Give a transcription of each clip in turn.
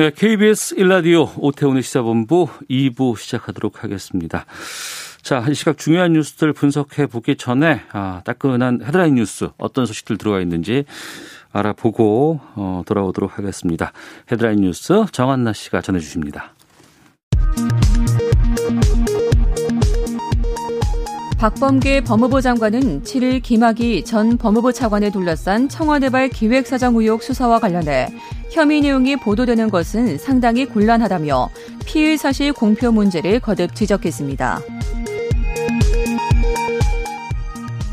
네, KBS 일라디오 오태훈의 시사본부 2부 시작하도록 하겠습니다. 자, 이 시각 중요한 뉴스들 분석해 보기 전에 아, 따끈한 헤드라인 뉴스 어떤 소식들 들어와 있는지 알아보고 어, 돌아오도록 하겠습니다. 헤드라인 뉴스 정한나 씨가 전해 주십니다. 박범계 법무부 장관은 7일 김학의 전 법무부 차관을 둘러싼 청와대발 기획사정 의혹 수사와 관련해 혐의 내용이 보도되는 것은 상당히 곤란하다며 피의 사실 공표 문제를 거듭 지적했습니다.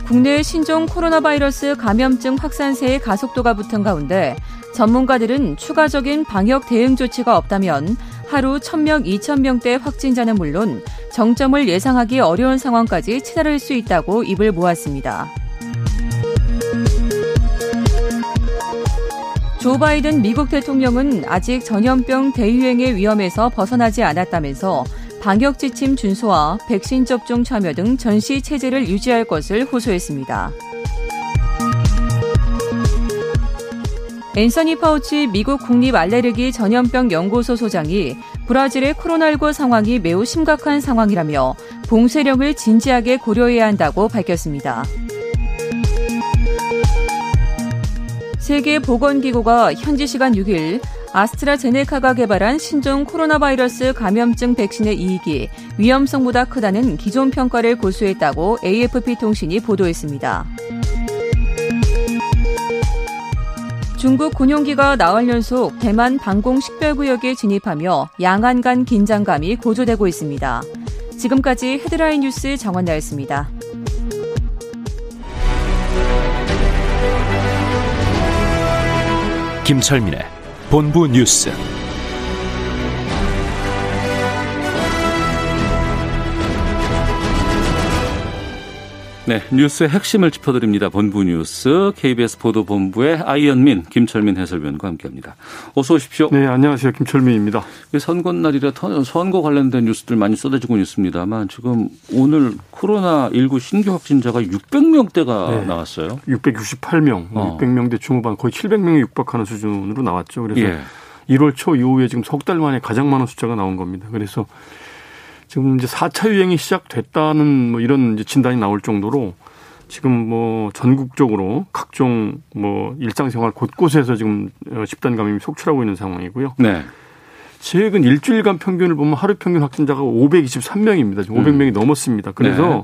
국내 신종 코로나 바이러스 감염증 확산세의 가속도가 붙은 가운데 전문가들은 추가적인 방역 대응 조치가 없다면 하루 1000명, 2000명대 확진자는 물론 정점을 예상하기 어려운 상황까지 치달을 수 있다고 입을 모았습니다. 조 바이든 미국 대통령은 아직 전염병 대유행의 위험에서 벗어나지 않았다면서 방역 지침 준수와 백신 접종 참여 등 전시 체제를 유지할 것을 호소했습니다. 앤서니 파우치 미국 국립 알레르기 전염병 연구소 소장이 브라질의 코로나19 상황이 매우 심각한 상황이라며 봉쇄령을 진지하게 고려해야 한다고 밝혔습니다. 세계보건기구가 현지 시간 6일 아스트라제네카가 개발한 신종 코로나 바이러스 감염증 백신의 이익이 위험성보다 크다는 기존 평가를 고수했다고 AFP 통신이 보도했습니다. 중국 군용기가 나흘 연속 대만 방공 식별구역에 진입하며 양안 간 긴장감이 고조되고 있습니다. 지금까지 헤드라인 뉴스 정원나였습니다. 김철민의 본부 뉴스. 네, 뉴스의 핵심을 짚어드립니다. 본부 뉴스 KBS 보도본부의 아이언민, 김철민 해설위원과 함께합니다. 어서 오십시오. 네, 안녕하세요. 김철민입니다. 선거 날이라 선거 관련된 뉴스들 많이 쏟아지고 있습니다만 지금 오늘 코로나 19 신규 확진자가 600명대가 네, 나왔어요. 668명, 어. 600명대 중후반 거의 700명에 육박하는 수준으로 나왔죠. 그래서 예. 1월 초 이후에 지금 석 달 만에 가장 많은 숫자가 나온 겁니다. 그래서 지금 이제 4차 유행이 시작됐다는 뭐 이런 진단이 나올 정도로 지금 뭐 전국적으로 각종 뭐 일상생활 곳곳에서 지금 어, 집단 감염이 속출하고 있는 상황이고요. 네. 최근 일주일간 평균을 보면 하루 평균 확진자가 523명입니다. 지금 500명이 음. 넘었습니다. 그래서 네.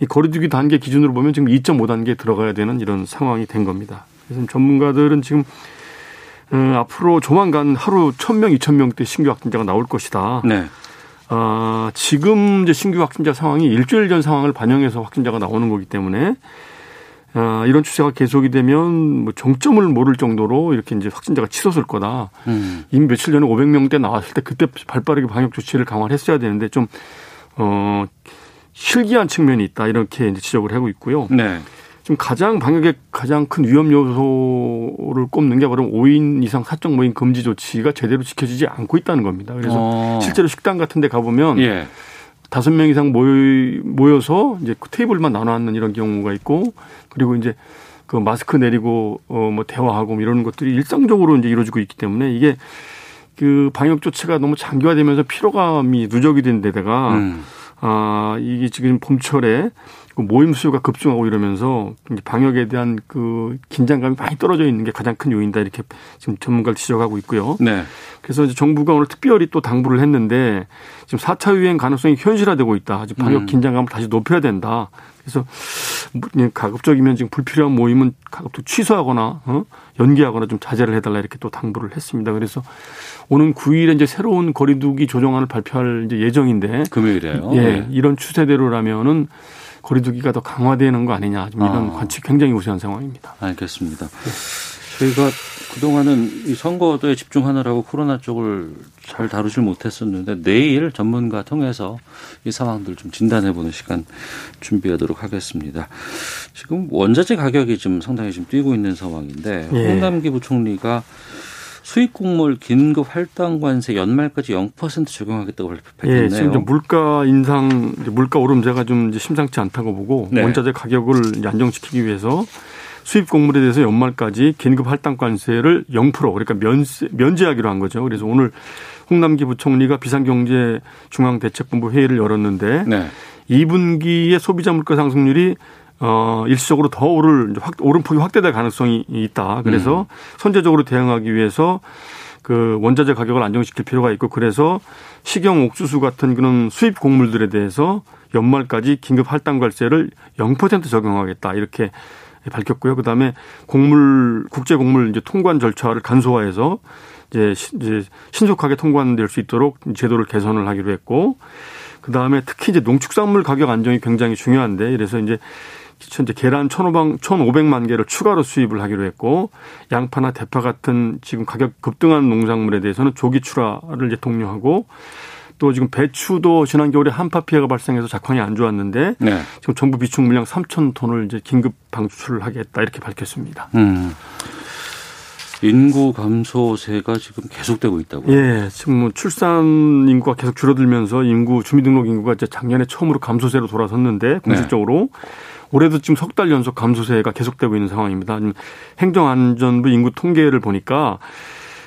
이 거리두기 단계 기준으로 보면 지금 2.5 단계 들어가야 되는 이런 상황이 된 겁니다. 그래서 전문가들은 지금 어, 앞으로 조만간 하루 1000명, 2000명대 신규 확진자가 나올 것이다. 네. 아, 지금 이제 신규 확진자 상황이 일주일 전 상황을 반영해서 확진자가 나오는 거기 때문에 아, 이런 추세가 계속이 되면 뭐 정점을 모를 정도로 이렇게 이제 확진자가 치솟을 거다. 음. 이미 며칠 전에 500명대 나왔을 때 그때 발빠르게 방역 조치를 강화를 했어야 되는데 좀, 어, 실기한 측면이 있다. 이렇게 이제 지적을 하고 있고요. 네. 지금 가장 방역의 가장 큰 위험 요소를 꼽는 게 바로 5인 이상 사적 모임 금지 조치가 제대로 지켜지지 않고 있다는 겁니다. 그래서 어. 실제로 식당 같은 데 가보면 예. 다섯 명 이상 모여서 이제 그 테이블만 나눠 앉는 이런 경우가 있고 그리고 이제 그 마스크 내리고 어 뭐 대화하고 뭐 이런 것들이 일상적으로 이제 이루어지고 있기 때문에 이게 그 방역 조치가 너무 장기화되면서 피로감이 누적이 된 데다가 음. 아 이게 지금 봄철에 그 모임 수가 급증하고 이러면서 방역에 대한 그 긴장감이 많이 떨어져 있는 게 가장 큰 요인이다 이렇게 지금 전문가를 지적하고 있고요. 네. 그래서 이제 정부가 오늘 특별히 또 당부를 했는데 지금 4차 유행 가능성이 현실화되고 있다. 아직 방역 음. 긴장감을 다시 높여야 된다. 그래서 가급적이면 지금 불필요한 모임은 가급적 취소하거나 어? 연기하거나 좀 자제를 해달라 이렇게 또 당부를 했습니다. 그래서 오는 9일에 이제 새로운 거리두기 조정안을 발표할 예정인데 금요일에요. 예, 네. 이런 추세대로라면은 거리두기가 더 강화되는 거 아니냐. 좀 이런 아. 관측 굉장히 우세한 상황입니다. 알겠습니다. 저희가 그동안은 이 선거도에 집중하느라고 코로나 쪽을 잘 다루질 못했었는데 내일 전문가 통해서 이 상황들 좀 진단해보는 시간 준비하도록 하겠습니다. 지금 원자재 가격이 좀 상당히 좀 뛰고 있는 상황인데 예. 홍남기 부총리가 수입 곡물 긴급 할당 관세 연말까지 0% 적용하겠다고 발표했네요. 예, 지금 물가 인상, 물가 오름세가 좀 심상치 않다고 보고 네. 원자재 가격을 안정시키기 위해서 수입 곡물에 대해서 연말까지 긴급 할당 관세를 0% 그러니까 면세, 면제하기로 한 거죠. 그래서 오늘 홍남기 부총리가 비상경제 중앙대책본부 회의를 열었는데 네. 2분기의 소비자 물가 상승률이 어, 일시적으로 더 오를, 확, 오름폭이 확대될 가능성이 있다. 그래서 음. 선제적으로 대응하기 위해서 그 원자재 가격을 안정시킬 필요가 있고 그래서 식용 옥수수 같은 그런 수입 곡물들에 대해서 연말까지 긴급 할당 관세를 0% 적용하겠다. 이렇게 밝혔고요. 그다음에 곡물 국제 곡물 이제 통관 절차를 간소화해서 이제, 이제 신속하게 통관될 수 있도록 제도를 개선을 하기로 했고 그다음에 특히 이제 농축산물 가격 안정이 굉장히 중요한데 그래서 이제 현재 계란 1,500만 개를 추가로 수입을 하기로 했고 양파나 대파 같은 지금 가격 급등한 농작물에 대해서는 조기 출하를 이제 독려하고 또 지금 배추도 지난 겨울에 한파 피해가 발생해서 작황이 안 좋았는데 네. 지금 정부 비축 물량 3천 톤을 이제 긴급 방출을 하겠다 이렇게 밝혔습니다. 음. 인구 감소세가 지금 계속되고 있다고요? 예, 지금 뭐 출산 인구가 계속 줄어들면서 인구 주민등록 인구가 이제 작년에 처음으로 감소세로 돌아섰는데 네. 공식적으로 네. 올해도 지금 석 달 연속 감소세가 계속되고 있는 상황입니다. 행정안전부 인구 통계를 보니까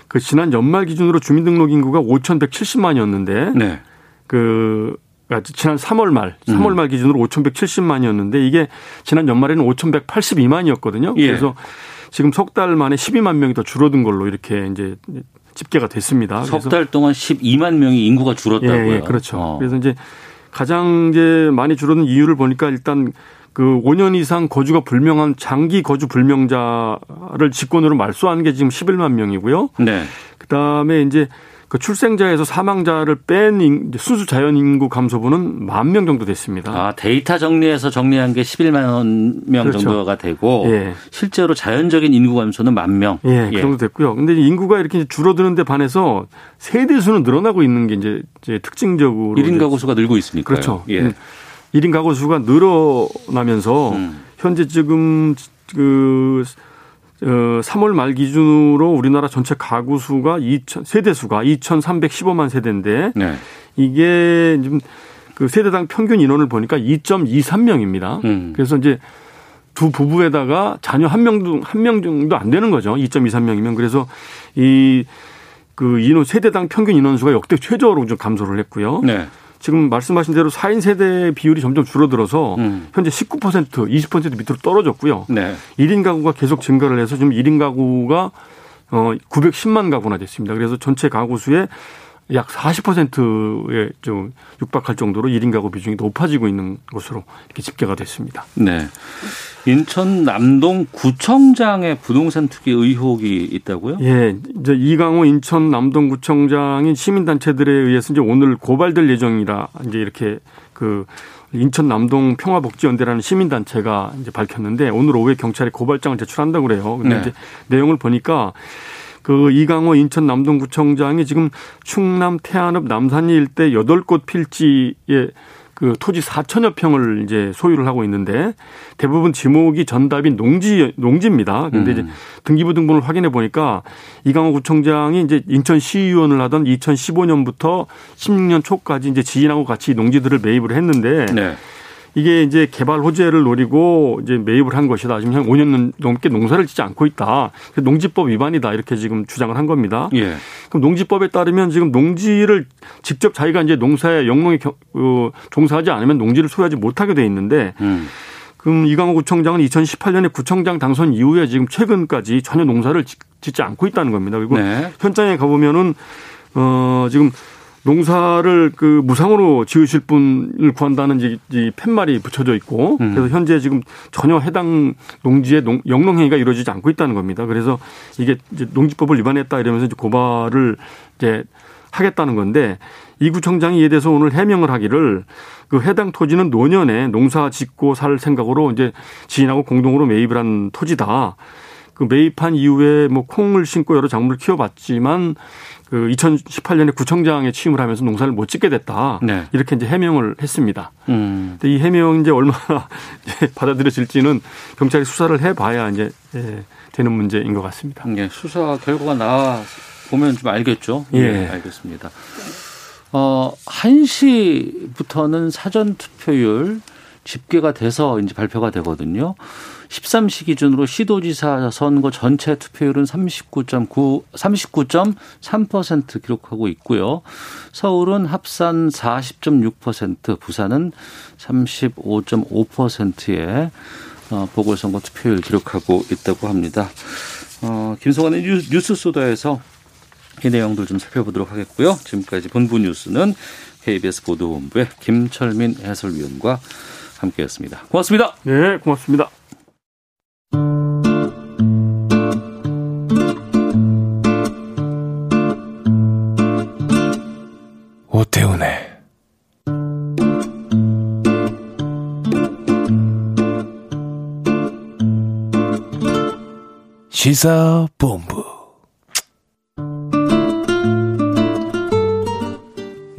그 지난 연말 기준으로 주민등록 인구가 5,170만이었는데 네. 그 그러니까 지난 3월 말, 3월 음. 말 기준으로 5,170만이었는데 이게 지난 연말에는 5,182만이었거든요. 예. 그래서 지금 석 달 만에 12만 명이 더 줄어든 걸로 이렇게 이제 집계가 됐습니다. 석 달 동안 12만 명이 인구가 줄었다고요. 예, 예 그렇죠. 어. 그래서 이제 가장 이제 많이 줄어든 이유를 보니까 일단 그 5년 이상 거주가 불명한 장기 거주 불명자를 직권으로 말소한 게 지금 11만 명이고요. 네. 그다음에 이제 그 출생자에서 사망자를 뺀 순수 자연 인구 감소분은 만 명 정도 됐습니다. 아, 데이터 정리해서 정리한 게 11만 명 그렇죠. 정도가 되고 예. 실제로 자연적인 인구 감소는 만 명. 예, 그 예. 정도 됐고요. 근데 인구가 이렇게 줄어드는 데 반해서 세대 수는 늘어나고 있는 게 이제, 이제 특징적으로 1인 가구 수가 늘고 있으니까 그렇죠. 예. 음. 1인 가구 수가 늘어나면서 음. 현재 지금 그 어, 3월 말 기준으로 우리나라 전체 가구 수가 2천 세대 수가 2,315만 세대인데 네. 이게 지금 그 세대당 평균 인원을 보니까 2.23명입니다. 음. 그래서 이제 두 부부에다가 자녀 한 명도 한 명 정도 안 되는 거죠. 2.23명이면 그래서 이 그 인원 세대당 평균 인원수가 역대 최저로 좀 감소를 했고요. 네. 지금 말씀하신 대로 4인 세대 비율이 점점 줄어들어서 음. 현재 19% 20% 밑으로 떨어졌고요. 네. 1인 가구가 계속 증가를 해서 지금 1인 가구가 어 910만 가구나 됐습니다. 그래서 전체 가구 수의 약 40%에 좀 육박할 정도로 1인 가구 비중이 높아지고 있는 것으로 이렇게 집계가 됐습니다. 네. 인천 남동 구청장의 부동산 투기 의혹이 있다고요? 예. 이제 이강호 인천 남동 구청장이 시민단체들에 의해서 이제 오늘 고발될 예정이라 이제 이렇게 그 인천 남동 평화복지연대라는 시민단체가 이제 밝혔는데 오늘 오후에 경찰에 고발장을 제출한다고 그래요. 근데 네. 이제 내용을 보니까 그 이강호 인천 남동구청장이 지금 충남 태안읍 남산리 일대 여덟 곳 필지에 그 토지 4천여 평을 이제 소유를 하고 있는데 대부분 지목이 전답인 농지 농지입니다. 근데 음. 이제 등기부 등본을 확인해 보니까 이강호 구청장이 이제 인천 시의원을 하던 2015년부터 16년 초까지 이제 지인하고 같이 농지들을 매입을 했는데 네. 이게 이제 개발 호재를 노리고 이제 매입을 한 것이다. 지금 한 5년 넘게 농사를 짓지 않고 있다. 농지법 위반이다. 이렇게 지금 주장을 한 겁니다. 예. 그럼 농지법에 따르면 지금 농지를 직접 자기가 이제 농사에 영농에 어, 종사하지 않으면 농지를 소유하지 못하게 돼 있는데 음. 그럼 이강호 구청장은 2018년에 구청장 당선 이후에 지금 최근까지 전혀 농사를 짓지 않고 있다는 겁니다. 그리고 네. 현장에 가보면은 어 지금 농사를 그 무상으로 지으실 분을 구한다는 이 팻말이 붙여져 있고 음. 그래서 현재 지금 전혀 해당 농지의 농, 영농 행위가 이루어지지 않고 있다는 겁니다. 그래서 이게 이제 농지법을 위반했다 이러면서 이제 고발을 이제 하겠다는 건데 이 구청장이 이에 대해서 오늘 해명을 하기를 그 해당 토지는 노년에 농사 짓고 살 생각으로 이제 지인하고 공동으로 매입을 한 토지다. 그 매입한 이후에 뭐 콩을 심고 여러 작물을 키워봤지만 그 2018년에 구청장에 취임을 하면서 농사를 못 짓게 됐다. 네. 이렇게 이제 해명을 했습니다. 음. 근데 이 해명이 이제 얼마나 받아들여질지는 경찰이 수사를 해봐야 이제 예, 되는 문제인 것 같습니다. 예, 수사 결과가 나와 보면 좀 알겠죠. 예, 예 알겠습니다. 어, 1시부터는 사전 투표율 집계가 돼서 이제 발표가 되거든요. 13시 기준으로 시도지사 선거 전체 투표율은 39.9 39.3% 기록하고 있고요. 서울은 합산 40.6%, 부산은 35.5%의 어, 보궐선거 투표율 기록하고 있다고 합니다. 어, 김성환의 뉴스 소다에서 이 내용들 좀 살펴보도록 하겠고요. 지금까지 본부 뉴스는 KBS 보도본부의 김철민 해설위원과 함께했습니다. 고맙습니다. 네, 고맙습니다. 오태훈의 시사본부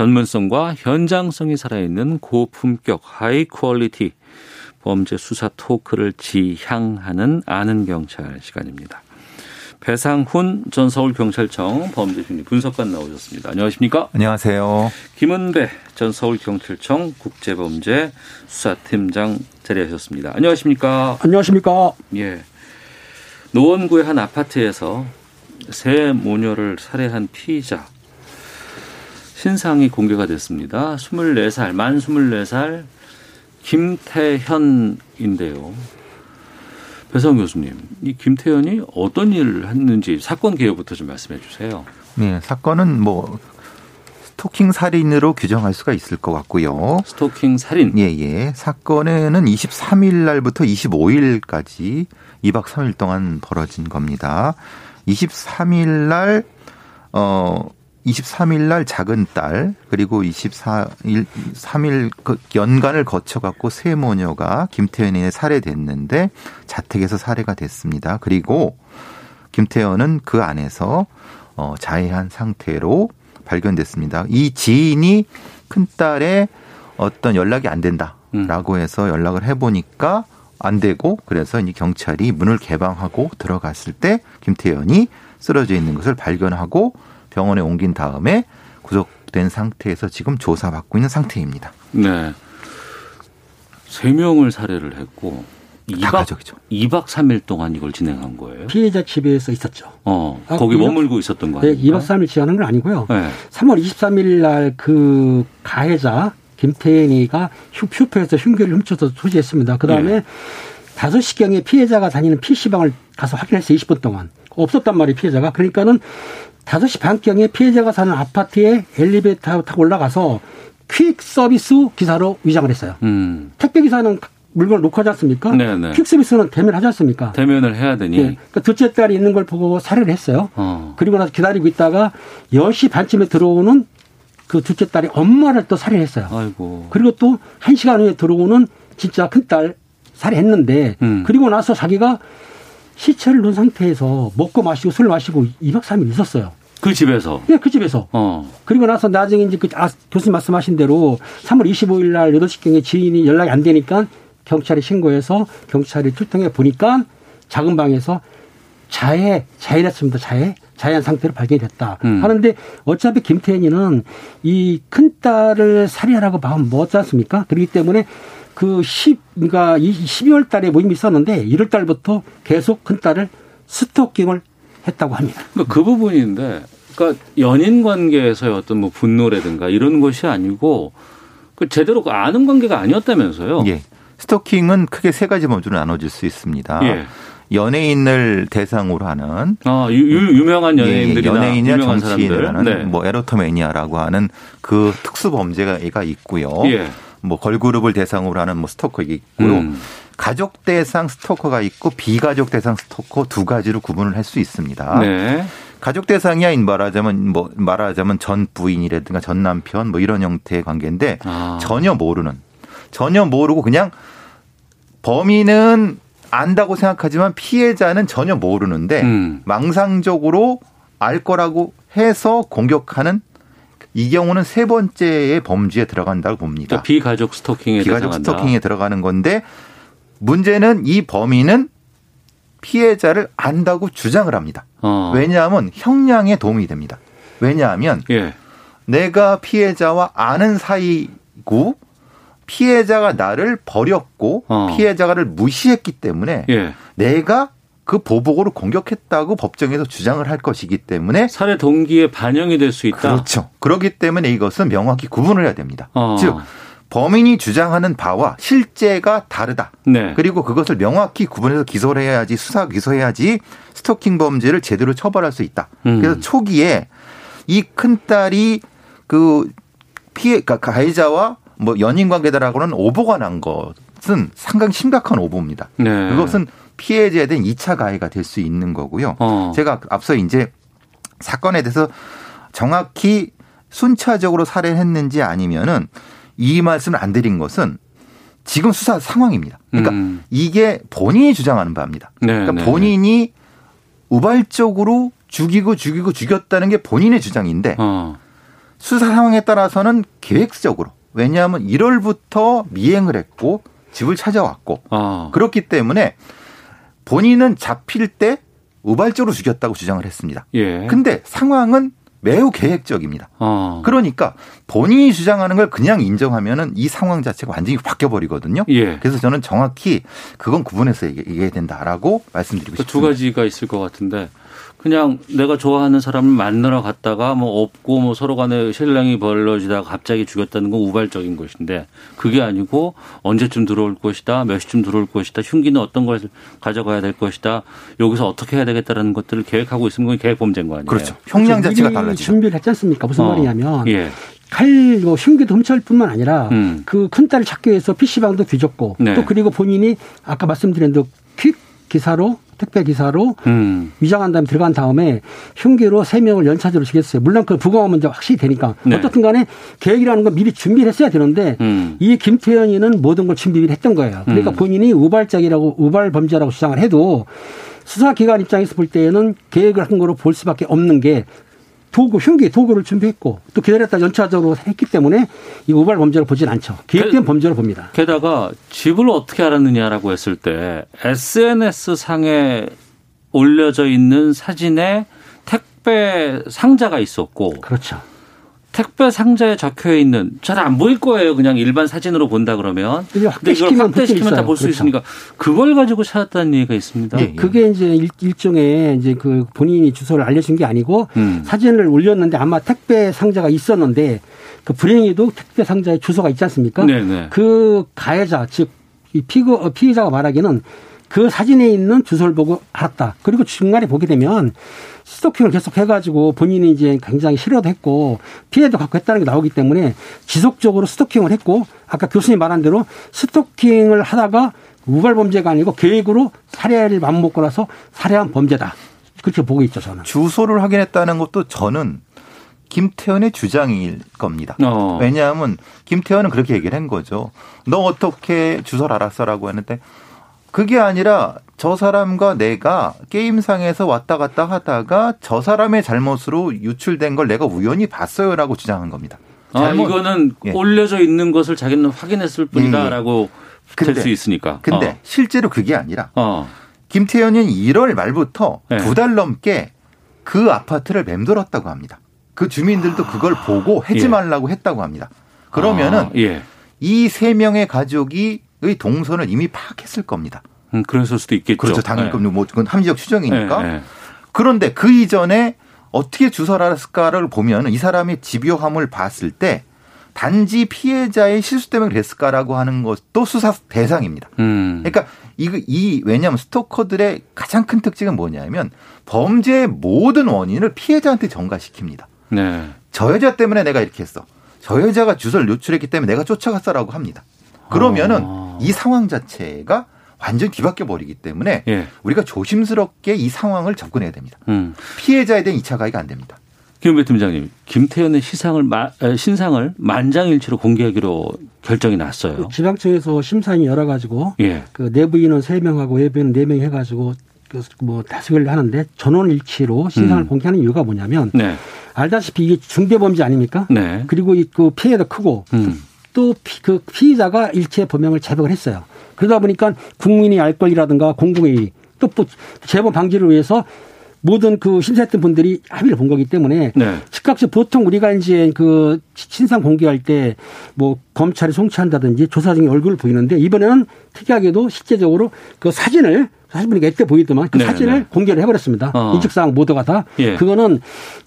전문성과 현장성이 살아있는 고품격 high quality 범죄 수사 토크를 지향하는 아는 경찰 시간입니다. 배상훈 전 서울경찰청 범죄심리 분석관 나오셨습니다. 안녕하십니까? 안녕하세요. 김은배 전 서울경찰청 국제범죄 수사팀장 자리하셨습니다. 안녕하십니까? 안녕하십니까? 예. 노원구의 한 아파트에서 새 모녀를 살해한 피의자 신상이 공개가 됐습니다. 24살, 만 24살 김태현인데요. 배성 교수님, 이 김태현이 어떤 일을 했는지 사건 개요부터 좀 말씀해 주세요. 네, 사건은 뭐 스토킹 살인으로 규정할 수가 있을 것 같고요. 스토킹 살인? 예, 예. 사건에는 23일 날부터 25일까지 2박 3일 동안 벌어진 겁니다. 23일 날, 어, 23일 날 작은 딸 그리고 24일 3일 그 연간을 거쳐 갖고 세 모녀가 김태현에 살해됐는데 자택에서 살해가 됐습니다. 그리고 김태현은 그 안에서 어 자해한 상태로 발견됐습니다. 이 지인이 큰 딸의 어떤 연락이 안 된다라고 해서 연락을 해 보니까 안 되고 그래서 이제 경찰이 문을 개방하고 들어갔을 때 김태현이 쓰러져 있는 것을 발견하고 병원에 옮긴 다음에 구속된 상태에서 지금 조사받고 있는 상태입니다. 네. 세 명을 살해를 했고 2박, 가족이죠. 2박 3일 동안 이걸 진행한 거예요. 피해자 집에서 있었죠. 어, 아, 거기 머물고 있었던 거 아니에요? 네, 2박 3일 지하는 건 아니고요. 네. 3월 23일 날 그 가해자 김태현이가 휴표에서 흉기를 훔쳐서 소지했습니다. 그다음에 네. 5시경에 피해자가 다니는 PC방을 가서 확인했어요. 20분 동안. 없었단 말이에요, 피해자가. 그러니까는 5시 반경에 피해자가 사는 아파트에 엘리베이터 타고 올라가서 퀵 서비스 기사로 위장을 했어요. 음. 택배 기사는 물건을 놓고 하지 않습니까? 네네. 퀵 서비스는 대면을 하지 않습니까? 대면을 해야 되니. 네. 그러니까 둘째 딸이 있는 걸 보고 살해를 했어요. 어. 그리고 나서 기다리고 있다가 10시 반쯤에 들어오는 그 둘째 딸이 엄마를 또 살해했어요. 아이고. 그리고 또 1시간 후에 들어오는 진짜 큰 딸 살해했는데 음. 그리고 나서 자기가 시체를 놓은 상태에서 먹고 마시고 술 마시고 2박 3일 있었어요. 그 집에서? 네, 그 집에서. 어. 그리고 나서 나중에 이제 그, 아, 교수님 말씀하신 대로 3월 25일 날 8시경에 지인이 연락이 안 되니까 경찰에 신고해서 경찰이 출동해 보니까 작은 방에서 자해, 자해했습니다. 자해. 자해한 상태로 발견이 됐다. 음. 하는데 어차피 김태현이는 이 큰 딸을 살해하라고 마음 먹었지 않습니까? 그렇기 때문에 그 10, 그러니까 12월 달에 모임이 있었는데 1월 달부터 계속 큰 딸을 스토킹을 했다고 합니다. 그러니까 그 부분인데, 그러니까 연인 관계에서의 어떤 뭐 분노라든가 이런 것이 아니고 그 제대로 그 아는 관계가 아니었다면서요? 예. 스토킹은 크게 세 가지 범주로 나눠질 수 있습니다. 예. 연예인을 대상으로 하는 아, 유, 명한 예, 연예인들이나 연예인이나 유명한 정치인을 하는. 네. 뭐 에로토매니아라고 하는 그 특수 범죄가 있고요. 예. 뭐 걸그룹을 대상으로 하는 뭐 스토커 있고요. 음. 가족 대상 스토커가 있고 비가족 대상 스토커 두 가지로 구분을 할 수 있습니다. 네. 가족 대상이야 말하자면 뭐 말하자면 전 부인이라든가 전 남편 뭐 이런 형태의 관계인데 아. 전혀 모르는 전혀 모르고 그냥 범인은 안다고 생각하지만 피해자는 전혀 모르는데 음. 망상적으로 알 거라고 해서 공격하는 이 경우는 세 번째의 범죄에 들어간다고 봅니다. 그러니까 비가족 스토킹에 비가족 대상한다. 스토킹에 들어가는 건데 문제는 이 범인은 피해자를 안다고 주장을 합니다. 어. 왜냐하면 형량에 도움이 됩니다. 왜냐하면 예. 내가 피해자와 아는 사이고 피해자가 나를 버렸고 어. 피해자가 를 무시했기 때문에 예. 내가 그 보복으로 공격했다고 법정에서 주장을 할 것이기 때문에 살해 동기에 반영이 될 수 있다. 그렇죠. 그렇기 때문에 이것은 명확히 구분을 해야 됩니다. 어. 즉 범인이 주장하는 바와 실제가 다르다. 네. 그리고 그것을 명확히 구분해서 기소를 해야지 수사 기소해야지 스토킹 범죄를 제대로 처벌할 수 있다. 음. 그래서 초기에 이큰 딸이 그 피해 그러니까 가해자와 뭐 연인 관계다라고는 오보가 난 것은 상당히 심각한 오보입니다. 네. 그것은 피해자에 대한 2차 가해가 될 수 있는 거고요. 어. 제가 앞서 이제 사건에 대해서 정확히 순차적으로 살해했는지 아니면은 이 말씀을 안 드린 것은 지금 수사 상황입니다. 그러니까 음. 이게 본인이 주장하는 바입니다. 네, 그러니까 네. 본인이 우발적으로 죽이고 죽이고 죽였다는 게 본인의 주장인데 어. 수사 상황에 따라서는 계획적으로 왜냐하면 1월부터 미행을 했고 집을 찾아왔고 어. 그렇기 때문에 본인은 잡힐 때 우발적으로 죽였다고 주장을 했습니다. 예. 근데 상황은 매우 계획적입니다. 어. 그러니까 본인이 주장하는 걸 그냥 인정하면은 이 상황 자체가 완전히 바뀌어 버리거든요. 예. 그래서 저는 정확히 그건 구분해서 얘기- 얘기해야 된다라고 말씀드리고 그 싶습니다. 두 가지가 있을 것 같은데 그냥 내가 좋아하는 사람을 만나러 갔다가 뭐 없고 뭐 서로 간에 실랑이 벌어지다가 갑자기 죽였다는 건 우발적인 것인데 그게 아니고 언제쯤 들어올 것이다 몇 시쯤 들어올 것이다 흉기는 어떤 걸 가져가야 될 것이다 여기서 어떻게 해야 되겠다라는 것들을 계획하고 있으면 그건 계획 범죄인 거 아니에요? 그렇죠. 형량 자체가 달라지죠. 준비를 했지 않습니까? 무슨 어. 말이냐면 예. 칼, 뭐 흉기도 훔칠 뿐만 아니라 음. 그 큰딸을 찾기 위해서 PC방도 뒤졌고 네. 또 그리고 본인이 아까 말씀드린 대로 퀵 기사로 택배 기사로 음. 위장한 다음에 들어간 다음에 흉기로 세 명을 연차적으로 죽였어요. 물론 그 부검하면 이제 확실히 되니까 네. 어떻든 간에 계획이라는 건 미리 준비를 했어야 되는데 음. 이 김태현이는 모든 걸 준비를 했던 거예요. 그러니까 음. 본인이 우발적이라고 우발 범죄라고 주장을 해도 수사기관 입장에서 볼 때에는 계획을 한 거로 볼 수밖에 없는 게 도구, 흉기, 도구를 준비했고 또 기다렸다 연차적으로 했기 때문에 이 우발 범죄로 보진 않죠. 계획된 그- 범죄로 봅니다. 게다가 집을 어떻게 알았느냐라고 했을 때 SNS 상에 올려져 있는 사진에 택배 상자가 있었고 그렇죠. 택배 상자에 적혀 있는 잘 안 보일 거예요. 그냥 일반 사진으로 본다 그러면. 근데 이걸 확대시키면 다 볼수 그렇죠. 있으니까 그걸 가지고 찾았다는 얘기가 있습니다. 예, 예. 그게 이제 일- 일종의 이제 그 본인이 주소를 알려준 게 아니고 음. 사진을 올렸는데 아마 택배 상자가 있었는데 그 불행히도 택배 상자에 주소가 있지 않습니까? 네네. 그 가해자 즉 이 피고 어, 피의자가 말하기는 그 사진에 있는 주소를 보고 알았다. 그리고 중간에 보게 되면 스토킹을 계속 해가지고 본인이 이제 굉장히 싫어도 했고 피해도 갖고 했다는 게 나오기 때문에 지속적으로 스토킹을 했고 아까 교수님 말한 대로 스토킹을 하다가 우발 범죄가 아니고 계획으로 살해를 맘먹고 나서 살해한 범죄다. 그렇게 보고 있죠 저는. 주소를 확인했다는 것도 저는 김태현의 주장일 겁니다. 어. 왜냐하면 김태현은 그렇게 얘기를 한 거죠. 너 어떻게 주소를 알았어라고 했는데 그게 아니라 저 사람과 내가 게임상에서 왔다 갔다 하다가 저 사람의 잘못으로 유출된 걸 내가 우연히 봤어요라고 주장한 겁니다. 아, 잘못- 이거는 예. 올려져 있는 것을 자기는 확인했을 뿐이다라고 될 근데- 수 있으니까. 근데 실제로 그게 아니라 어. 어. 김태현은 1월 말부터 네. 두달 넘게 그 아파트를 맴돌았다고 합니다. 그 주민들도 그걸 보고 해지 예. 말라고 했다고 합니다. 그러면은 아, 예. 이세 명의 가족이 의 동선을 이미 파악했을 겁니다. 음, 그랬을 수도 있겠죠. 그렇죠. 당연히 네. 뭐 그건 합리적 추정이니까. 네, 네. 그런데 그 이전에 어떻게 주소를 알았을까를 보면 이 사람의 집요함을 봤을 때 단지 피해자의 실수 때문에 그랬을까라고 하는 것도 수사 대상입니다. 음. 그러니까 이, 이 왜냐하면 스토커들의 가장 큰 특징은 뭐냐면 범죄의 모든 원인을 피해자한테 전가시킵니다. 네. 저 여자 때문에 내가 이렇게 했어. 저 여자가 주소를 노출했기 때문에 내가 쫓아갔어라고 합니다. 그러면은 아. 이 상황 자체가 완전히 뒤바뀌어 버리기 때문에 예. 우리가 조심스럽게 이 상황을 접근해야 됩니다. 음. 피해자에 대한 2차 가해가 안 됩니다. 김은배 팀장님, 김태현의 시상을 신상을 만장일치로 공개하기로 결정이 났어요. 그 지방청에서 심사위 열어 가지고 예. 그 내부 인원 3명하고 외부 인원 4명 해 가지고 그뭐 다수결 하는데 전원 일치로 신상을 음. 공개하는 이유가 뭐냐면 네. 알다시피 이게 중대 범죄 아닙니까? 네. 그리고 그 피해도 크고 음. 또 그 피의자가 일체 범행을 제복을 했어요. 그러다 보니까 국민이 알 권리라든가 공공의 또 재범 방지를 위해서 모든 그 심사했던 분들이 합의를 본 거기 때문에 네. 즉각적 보통 우리가 이제 그 신상 공개할 때 뭐 검찰이 송치한다든지 조사 중에 얼굴을 보이는데 이번에는 특이하게도 실제적으로 그 사진을 사실 보니까 애때 보이더만 그 네, 사진을 네. 공개를 해버렸습니다. 어. 인적사항 모두가 다. 예. 그거는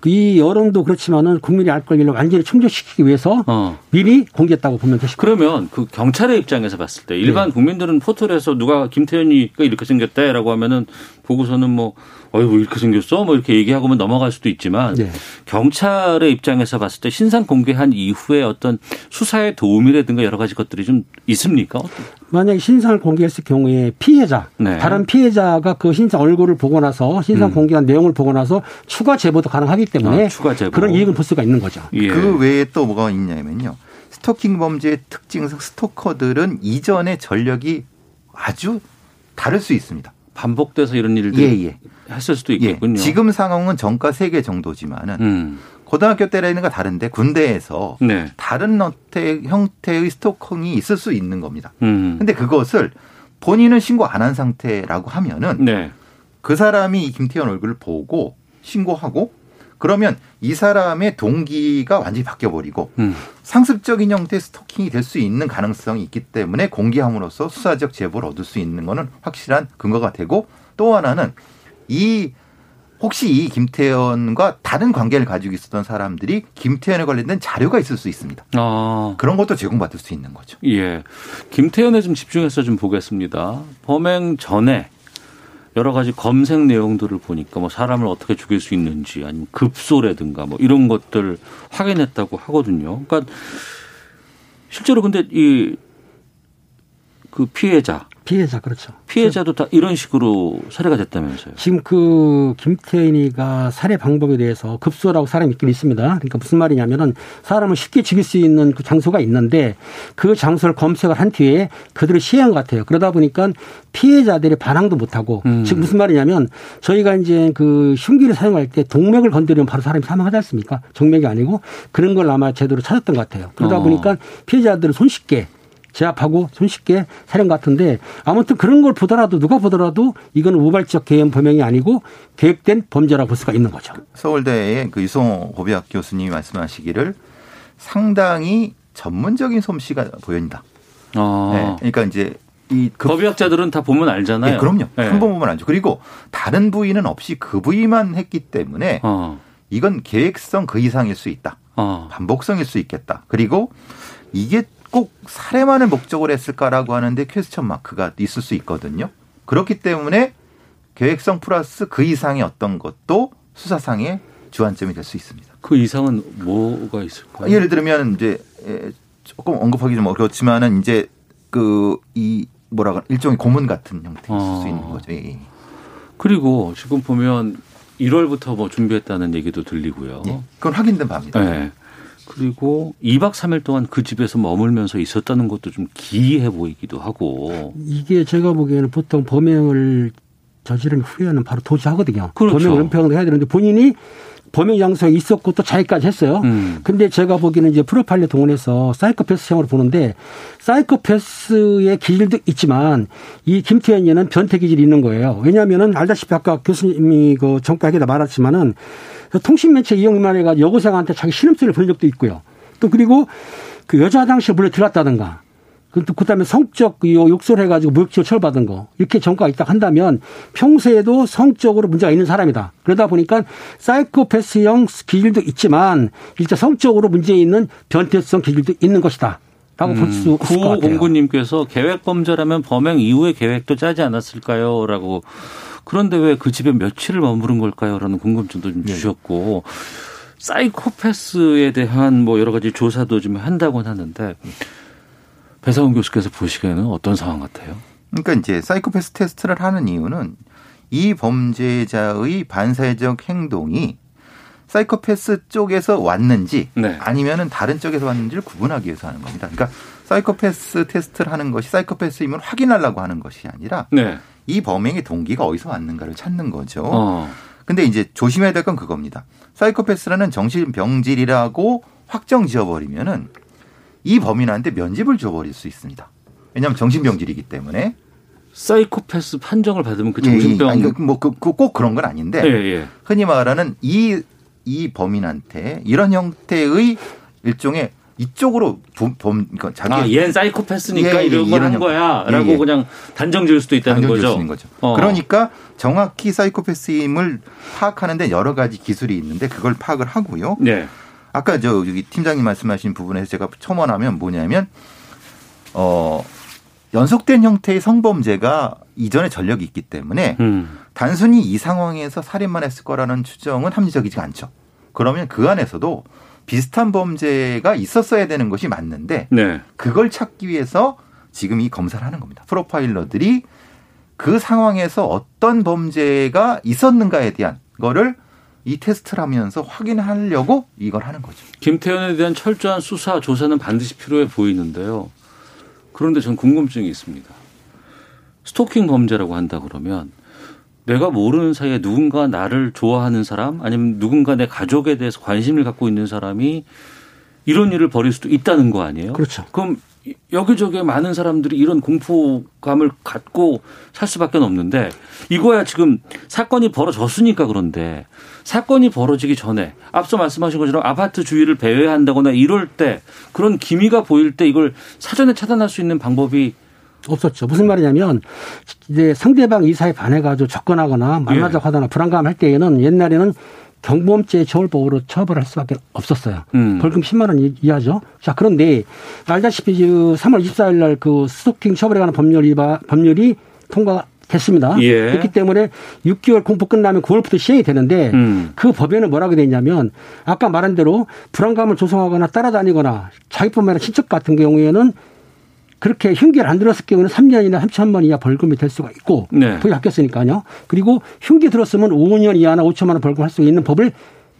이 여론도 그렇지만은 국민이 알 권리를 완전히 충족시키기 위해서 어. 미리 공개했다고 보면 되실 거예요. 그러면 그 경찰의 입장에서 봤을 때 일반 네. 국민들은 포털에서 누가 김태현이가 이렇게 생겼다라고 하면은 보고서는 뭐 어이구 이렇게 생겼어 뭐 이렇게 얘기하고만 넘어갈 수도 있지만 네. 경찰의 입장에서 봤을 때 신상 공개한 이후에 어떤 수사에 도움이라든가 여러 가지 것들이 좀 있습니까? 만약에 신상을 공개했을 경우에 피해자 네. 다른 피해자가 그 신상 얼굴을 보고 나서 신상 음. 공개한 내용을 보고 나서 추가 제보도 가능하기 때문에 아, 추가 제보. 그런 이익을 볼 수가 있는 거죠. 예. 그 외에 또 뭐가 있냐면요. 스토킹 범죄의 특징상 스토커들은 이전의 전력이 아주 다를 수 있습니다. 반복돼서 이런 일들이 예, 예. 했을 수도 있겠군요. 예. 지금 상황은 정가 3개 정도지만은 음. 고등학교 때라는가 다른데 군대에서 네. 다른 형태, 형태의 스토킹이 있을 수 있는 겁니다. 음. 근데 그것을 본인은 신고 안 한 상태라고 하면은 네. 그 사람이 김태현 얼굴을 보고 신고하고 그러면 이 사람의 동기가 완전히 바뀌어 버리고 음. 상습적인 형태의 스토킹이 될 수 있는 가능성이 있기 때문에 공개함으로써 수사적 제보를 얻을 수 있는 거는 확실한 근거가 되고 또 하나는 이 혹시 이 김태현과 다른 관계를 가지고 있었던 사람들이 김태현에 관련된 자료가 있을 수 있습니다. 아. 그런 것도 제공받을 수 있는 거죠. 예. 김태현에 좀 집중해서 좀 보겠습니다. 범행 전에 여러 가지 검색 내용들을 보니까 뭐 사람을 어떻게 죽일 수 있는지 아니면 급소라든가 뭐 이런 것들 확인했다고 하거든요. 그러니까 실제로 근데 이 그 피해자 피해자 그렇죠. 피해자도 다 이런 식으로 살해가 됐다면서요. 지금 그 김태인이가 살해 방법에 대해서 급소라고 사람이 있긴 있습니다. 그러니까 무슨 말이냐면은 사람을 쉽게 죽일 수 있는 그 장소가 있는데 그 장소를 검색을 한 뒤에 그들을 시행한 것 같아요. 그러다 보니까 피해자들이 반항도 못하고 음. 지금 무슨 말이냐면 저희가 이제 그 흉기를 사용할 때 동맥을 건드리면 바로 사람이 사망하지 않습니까? 정맥이 아니고 그런 걸 아마 제대로 찾았던 것 같아요. 그러다 어. 보니까 피해자들은 손쉽게 제압하고 손쉽게 살인 같은데 아무튼 그런 걸 보더라도 누가 보더라도 이건 우발적 개연 범행이 아니고 계획된 범죄라고 볼 수가 있는 거죠. 서울대의 그 유성호 고비학 교수님이 말씀하시기를 상당히 전문적인 솜씨가 보인다. 아. 네, 그러니까 이제 이 급... 법의학자들은 다 보면 알잖아요. 네, 그럼요. 네. 한번 보면 알죠. 그리고 다른 부위는 없이 그 부위만 했기 때문에 어. 이건 계획성 그 이상일 수 있다. 어. 반복성일 수 있겠다. 그리고 이게 꼭 살해만을 목적으로 했을까라고 하는데 퀘스천 마크가 있을 수 있거든요. 그렇기 때문에 계획성 플러스 그 이상의 어떤 것도 수사상의 주안점이 될 수 있습니다. 그 이상은 뭐가 있을까요? 예를 들면 이제 조금 언급하기 좀 어렵지만은 이제 그 이 뭐라고 일종의 고문 같은 형태일 아. 수 있는 거죠. 예, 예. 그리고 지금 보면 1월부터 뭐 준비했다는 얘기도 들리고요. 예, 그건 확인된 바입니다. 네. 그리고 2박 3일 동안 그 집에서 머물면서 있었다는 것도 좀 기이해 보이기도 하고. 이게 제가 보기에는 보통 범행을 저지른 후에는 바로 도주하거든요. 그렇죠. 범행 은폐를 해야 되는데 본인이 범행 장소에 있었고 또 자기까지 했어요. 음. 근데 제가 보기에는 이제 프로파일러 동원해서 사이코패스형으로 보는데 사이코패스의 기질도 있지만 이 김태현이는 변태 기질이 있는 거예요. 왜냐하면은 알다시피 아까 교수님이 그 정가에다 말했지만은 통신매체 이용만 해가지고 여고생한테 자기 신음소리를 보낸 적도 있고요. 또 그리고 그 여자 화장실 물려 들어갔다든가 그 다음에 성적 욕설 해가지고 무역지로 처벌받은 거 이렇게 전과가 있다 한다면 평소에도 성적으로 문제가 있는 사람이다. 그러다 보니까 사이코패스형 기질도 있지만 일자 성적으로 문제 있는 변태성 기질도 있는 것이다. 라고 볼 수 있을 것 같아요. 구공구님께서 계획 범죄라면 범행 이후에 계획도 짜지 않았을까요? 라고 그런데 왜 그 집에 며칠을 머무른 걸까요? 라는 궁금증도 좀 네. 주셨고 사이코패스에 대한 뭐 여러 가지 조사도 좀 한다고는 하는데 배상훈 교수께서 보시기에는 어떤 상황 같아요? 그러니까 이제 사이코패스 테스트를 하는 이유는 이 범죄자의 반사회적 행동이 사이코패스 쪽에서 왔는지 네. 아니면은 다른 쪽에서 왔는지를 구분하기 위해서 하는 겁니다. 그러니까 사이코패스 테스트를 하는 것이 사이코패스임을 확인하려고 하는 것이 아니라 네. 이 범행의 동기가 어디서 왔는가를 찾는 거죠. 어. 근데 이제 조심해야 될 건 그겁니다. 사이코패스라는 정신병질이라고 확정 지어버리면은 이 범인한테 면집을 줘버릴 수 있습니다. 왜냐하면 정신병질이기 때문에. 사이코패스 판정을 받으면 그 예, 예. 정신병 아니, 뭐꼭 그런 건 아닌데 예, 예. 흔히 말하는 이, 이 범인한테 이런 형태의 일종의 이쪽으로 범, 범 그러니까 자기 아, 얘는 사이코패스니까 예, 예, 이런 걸 이런 한 형- 거야라고 예, 예. 그냥 단정 지을 수도 있다는 단정 거죠. 거죠. 어. 그러니까 정확히 사이코패스임을 파악하는데 여러 가지 기술이 있는데 그걸 파악을 하고요. 네. 아까 저 여기 팀장님 말씀하신 부분에서 제가 첨언하면 뭐냐면 어 연속된 형태의 성범죄가 이전에 전력이 있기 때문에 음. 단순히 이 상황에서 살인만 했을 거라는 추정은 합리적이지 않죠. 그러면 그 안에서도 비슷한 범죄가 있었어야 되는 것이 맞는데 네. 그걸 찾기 위해서 지금 이 검사를 하는 겁니다. 프로파일러들이 그 상황에서 어떤 범죄가 있었는가에 대한 거를 이 테스트를 하면서 확인하려고 이걸 하는 거죠. 김태현에 대한 철저한 수사 조사는 반드시 필요해 보이는데요. 그런데 전 궁금증이 있습니다. 스토킹 범죄라고 한다 그러면 내가 모르는 사이에 누군가 나를 좋아하는 사람 아니면 누군가 내 가족에 대해서 관심을 갖고 있는 사람이 이런 일을 벌일 수도 있다는 거 아니에요? 그렇죠. 그럼 여기저기 많은 사람들이 이런 공포감을 갖고 살 수밖에 없는데 이거야 지금 사건이 벌어졌으니까 그런데 사건이 벌어지기 전에 앞서 말씀하신 것처럼 아파트 주위를 배회한다거나 이럴 때 그런 기미가 보일 때 이걸 사전에 차단할 수 있는 방법이 없었죠. 무슨 말이냐면 이제 상대방 이사에 반해 가지고 접근하거나 만나자고 하거나 불안감 할 때에는 옛날에는 경범죄 처벌법으로 처벌할 수밖에 없었어요. 음. 벌금 10만 원 이- 이하죠. 자 그런데 알다시피 그 3월 24일 날 그 스토킹 처벌에 관한 법률 위반 법률이 통과됐습니다. 예. 그렇기 때문에 6개월 공포 끝나면 9월부터 시행이 되는데 음. 그 법에는 뭐라고 돼 있냐면 아까 말한 대로 불안감을 조성하거나 따라다니거나 자기뿐만 아니라 친척 같은 경우에는 그렇게 흉기를 안 들었을 경우는 3년이나 3천만 원 이하 벌금이 될 수가 있고 네. 법이 바뀌었으니까요. 그리고 흉기 들었으면 5년 이하나 5천만 원 벌금 할 수 있는 법을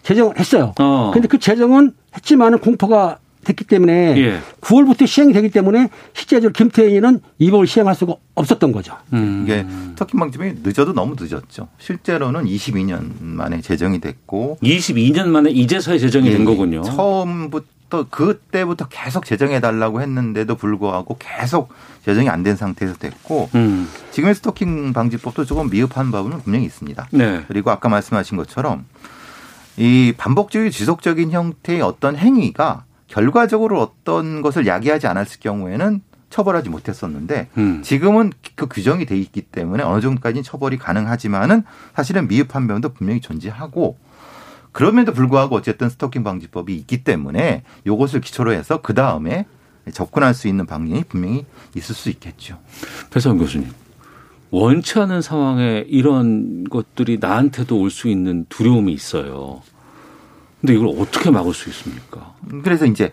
제정을 했어요. 어. 그런데 그 제정은 했지만은 공포가 됐기 때문에 예. 9월부터 시행이 되기 때문에 실제적으로 김태현이는 이 법을 시행할 수가 없었던 거죠. 음. 이게 스토킹 방침이 늦어도 너무 늦었죠. 실제로는 22년 만에 제정이 됐고 22년 만에 이제서야 제정이 된 예, 거군요. 처음부터 그때부터 계속 제정해 달라고 했는데도 불구하고 계속 제정이 안 된 상태에서 됐고 음. 지금의 스토킹 방지법도 조금 미흡한 부분은 분명히 있습니다. 네. 그리고 아까 말씀하신 것처럼 이 반복적이고 지속적인 형태의 어떤 행위가 결과적으로 어떤 것을 야기하지 않았을 경우에는 처벌하지 못했었는데 음. 지금은 그 규정이 돼 있기 때문에 어느 정도까지는 처벌이 가능하지만은 사실은 미흡한 면도 분명히 존재하고 그럼에도 불구하고 어쨌든 스토킹 방지법이 있기 때문에 이것을 기초로 해서 그 다음에 접근할 수 있는 방향이 분명히 있을 수 있겠죠. 배성 교수님. 원치 않은 상황에 이런 것들이 나한테도 올 수 있는 두려움이 있어요. 근데 이걸 어떻게 막을 수 있습니까? 그래서 이제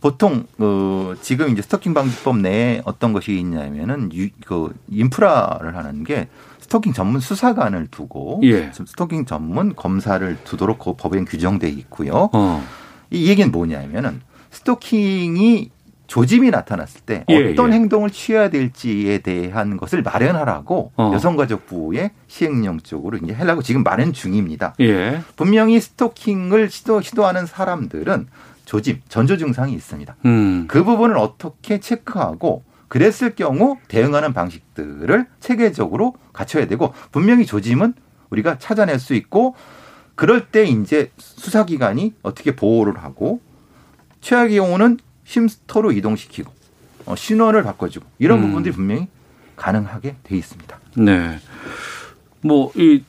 보통 어 지금 이제 스토킹 방지법 내에 어떤 것이 있냐면은 유, 그 인프라를 하는 게 스토킹 전문 수사관을 두고 예. 스토킹 전문 검사를 두도록 그 법에 규정돼 있고요. 어. 이 얘기는 뭐냐면은 스토킹이 조짐이 나타났을 때 예, 어떤 예. 행동을 취해야 될지에 대한 것을 마련하라고 어. 여성가족부의 시행령 쪽으로 이제 하려고 지금 마련 중입니다. 예. 분명히 스토킹을 시도, 시도하는 사람들은 조짐, 전조 증상이 있습니다. 음. 그 부분을 어떻게 체크하고 그랬을 경우 대응하는 방식들을 체계적으로 갖춰야 되고 분명히 조짐은 우리가 찾아낼 수 있고 그럴 때 이제 수사기관이 어떻게 보호를 하고 최악의 경우는 쉼스터로 이동시키고 어, 신원을 바꿔주고 이런 음. 부분들이 분명히 가능하게 돼 있습니다. 네. 뭐 이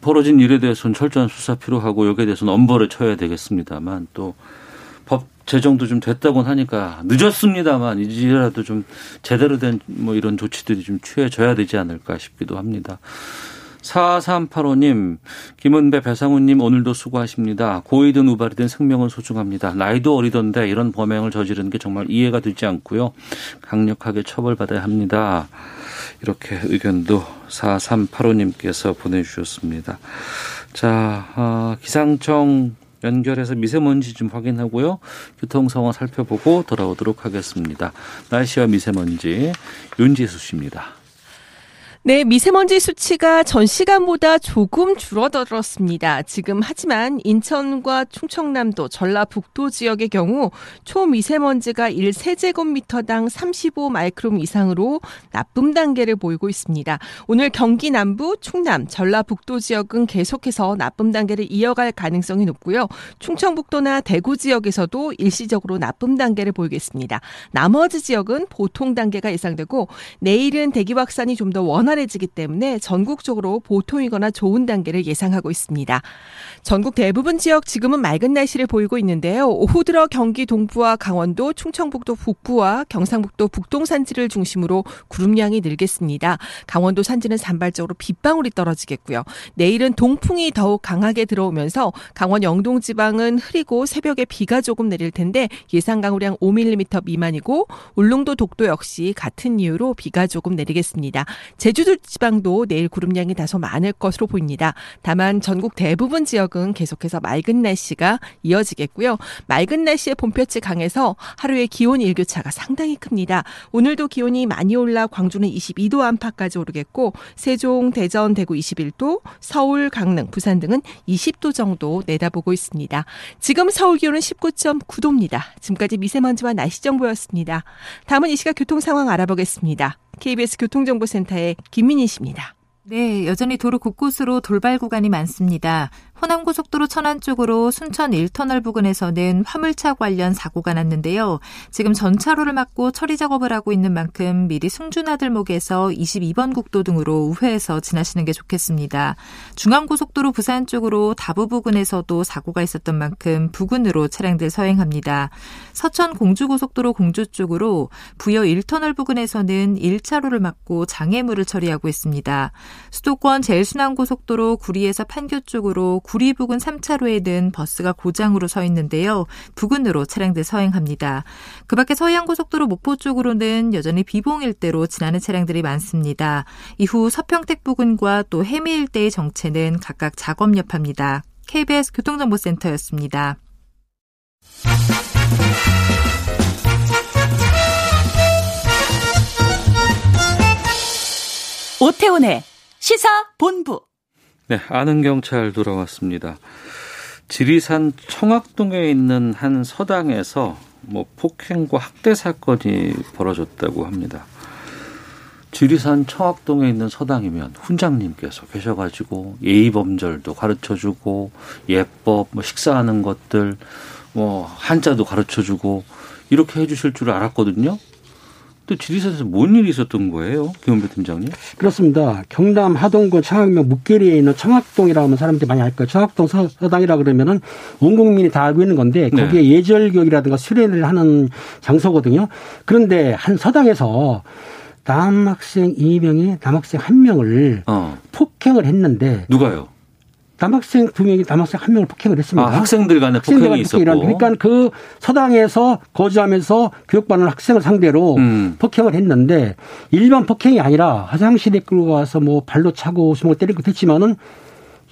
벌어진 일에 대해서는 철저한 수사 필요하고 여기에 대해서는 엄벌을 쳐야 되겠습니다만 또 법 제정도 좀 됐다고 하니까 늦었습니다만 이제라도 좀 제대로 된 뭐 이런 조치들이 좀 취해져야 되지 않을까 싶기도 합니다. 4385님, 김은배, 배상훈님 오늘도 수고하십니다. 고이든 우발이든 생명은 소중합니다. 나이도 어리던데 이런 범행을 저지르는 게 정말 이해가 되지 않고요. 강력하게 처벌받아야 합니다. 이렇게 의견도 4385님께서 보내주셨습니다. 자, 어, 기상청 연결해서 미세먼지 좀 확인하고요. 교통 상황 살펴보고 돌아오도록 하겠습니다. 날씨와 미세먼지 윤지수 씨입니다. 네, 미세먼지 수치가 전 시간보다 조금 줄어들었습니다. 지금 하지만 인천과 충청남도, 전라북도 지역의 경우 초미세먼지가 1세제곱미터당 35 마이크롬 이상으로 나쁨 단계를 보이고 있습니다. 오늘 경기 남부, 충남, 전라북도 지역은 계속해서 나쁨 단계를 이어갈 가능성이 높고요. 충청북도나 대구 지역에서도 일시적으로 나쁨 단계를 보이겠습니다. 나머지 지역은 보통 단계가 예상되고 내일은 대기 확산이 좀 더 원활 원활해지기 때문에 전국적으로 보통이거나 좋은 단계를 예상하고 있습니다. 전국 대부분 지역 지금은 맑은 날씨를 보이고 있는데요. 오후 들어 경기 동부와 강원도, 충청북도 북부와 경상북도 북동 산지를 중심으로 구름량이 늘겠습니다. 강원도 산지는 산발적으로 빗방울이 떨어지겠고요. 내일은 동풍이 더욱 강하게 들어오면서 강원 영동 지방은 흐리고 새벽에 비가 조금 내릴 텐데 예상 강우량 5mm 미만이고 울릉도 독도 역시 같은 이유로 비가 조금 내리겠습니다. 제주 제주도 지방도 내일 구름량이 다소 많을 것으로 보입니다. 다만 전국 대부분 지역은 계속해서 맑은 날씨가 이어지겠고요. 맑은 날씨의 봄볕이 강해서 하루의 기온 일교차가 상당히 큽니다. 오늘도 기온이 많이 올라 광주는 22도 안팎까지 오르겠고 세종, 대전, 대구 21도, 서울, 강릉, 부산 등은 20도 정도 내다보고 있습니다. 지금 서울 기온은 19.9도입니다. 지금까지 미세먼지와 날씨 정보였습니다. 다음은 이 시각 교통 상황 알아보겠습니다. KBS 교통정보센터의 김민희 씨입니다. 네, 여전히 도로 곳곳으로 돌발 구간이 많습니다. 호남고속도로 천안 쪽으로 순천 1터널 부근에서는 화물차 관련 사고가 났는데요. 지금 전차로를 막고 처리 작업을 하고 있는 만큼 미리 승준아들목에서 22번 국도 등으로 우회해서 지나시는 게 좋겠습니다. 중앙고속도로 부산 쪽으로 다부 부근에서도 사고가 있었던 만큼 부근으로 차량들 서행합니다. 서천 공주고속도로 공주 쪽으로 부여 1터널 부근에서는 1차로를 막고 장애물을 처리하고 있습니다. 수도권 제일순환고속도로 구리에서 판교 쪽으로 구리 부근 3차로에 는 버스가 고장으로 서 있는데요. 부근으로 차량들 서행합니다. 그 밖에 서해안고속도로 목포 쪽으로는 여전히 비봉 일대로 지나는 차량들이 많습니다. 이후 서평택 부근과 또 해미 일대의 정체는 각각 작업 여파입니다. KBS 교통정보센터였습니다. 오태훈의 시사 본부. 네, 아는 경찰 돌아왔습니다. 지리산 청학동에 있는 한 서당에서 뭐 폭행과 학대 사건이 벌어졌다고 합니다. 지리산 청학동에 있는 서당이면 훈장님께서 계셔가지고 예의범절도 가르쳐주고 예법, 뭐 식사하는 것들, 뭐 한자도 가르쳐주고 이렇게 해주실 줄 알았거든요. 또 지리산에서 뭔 일이 있었던 거예요, 김원배 팀장님? 그렇습니다. 경남 하동군 청학면 묵계리에 있는 청학동이라고 하면 사람들이 많이 알 거예요. 청학동 서 당이라 그러면은 온 국민이 다 알고 있는 건데 네. 거기에 네. 예절교육이라든가 수련을 하는 장소거든요. 그런데 한 서당에서 남학생 2명이 남학생 1명을 어. 폭행을 했는데 누가요? 남학생 두 명이 남학생 한 명을 폭행을 했습니다. 아, 학생들 간에 학생들 폭행이 있었고. 그러니까 그 서당에서 거주하면서 교육받는 학생을 상대로 음. 폭행을 했는데 일반 폭행이 아니라 화장실에 끌고 가서 뭐 발로 차고 주먹 때리고 했지만은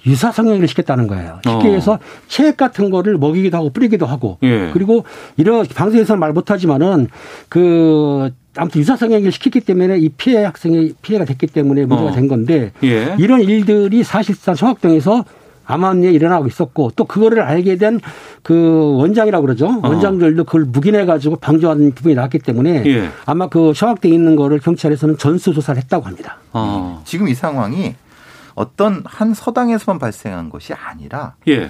유사 성행위를 시켰다는 거예요. 쉽게 어. 해서 체액 같은 거를 먹이기도 하고 뿌리기도 하고 예. 그리고 이런 방송에서는 말 못하지만은 그 아무튼 유사 성행위를 시켰기 때문에 이 피해 학생이 피해가 됐기 때문에 문제가 어. 된 건데 예. 이런 일들이 사실상 청학동에서 암암리에 일어나고 있었고 또 그거를 알게 된 그 원장이라고 그러죠. 어. 원장들도 그걸 묵인해 가지고 방조하는 부분이 나왔기 때문에 예. 아마 그 청학대에 있는 거를 경찰에서는 전수 조사를 했다고 합니다. 어. 지금 이 상황이 어떤 한 서당에서만 발생한 것이 아니라 예.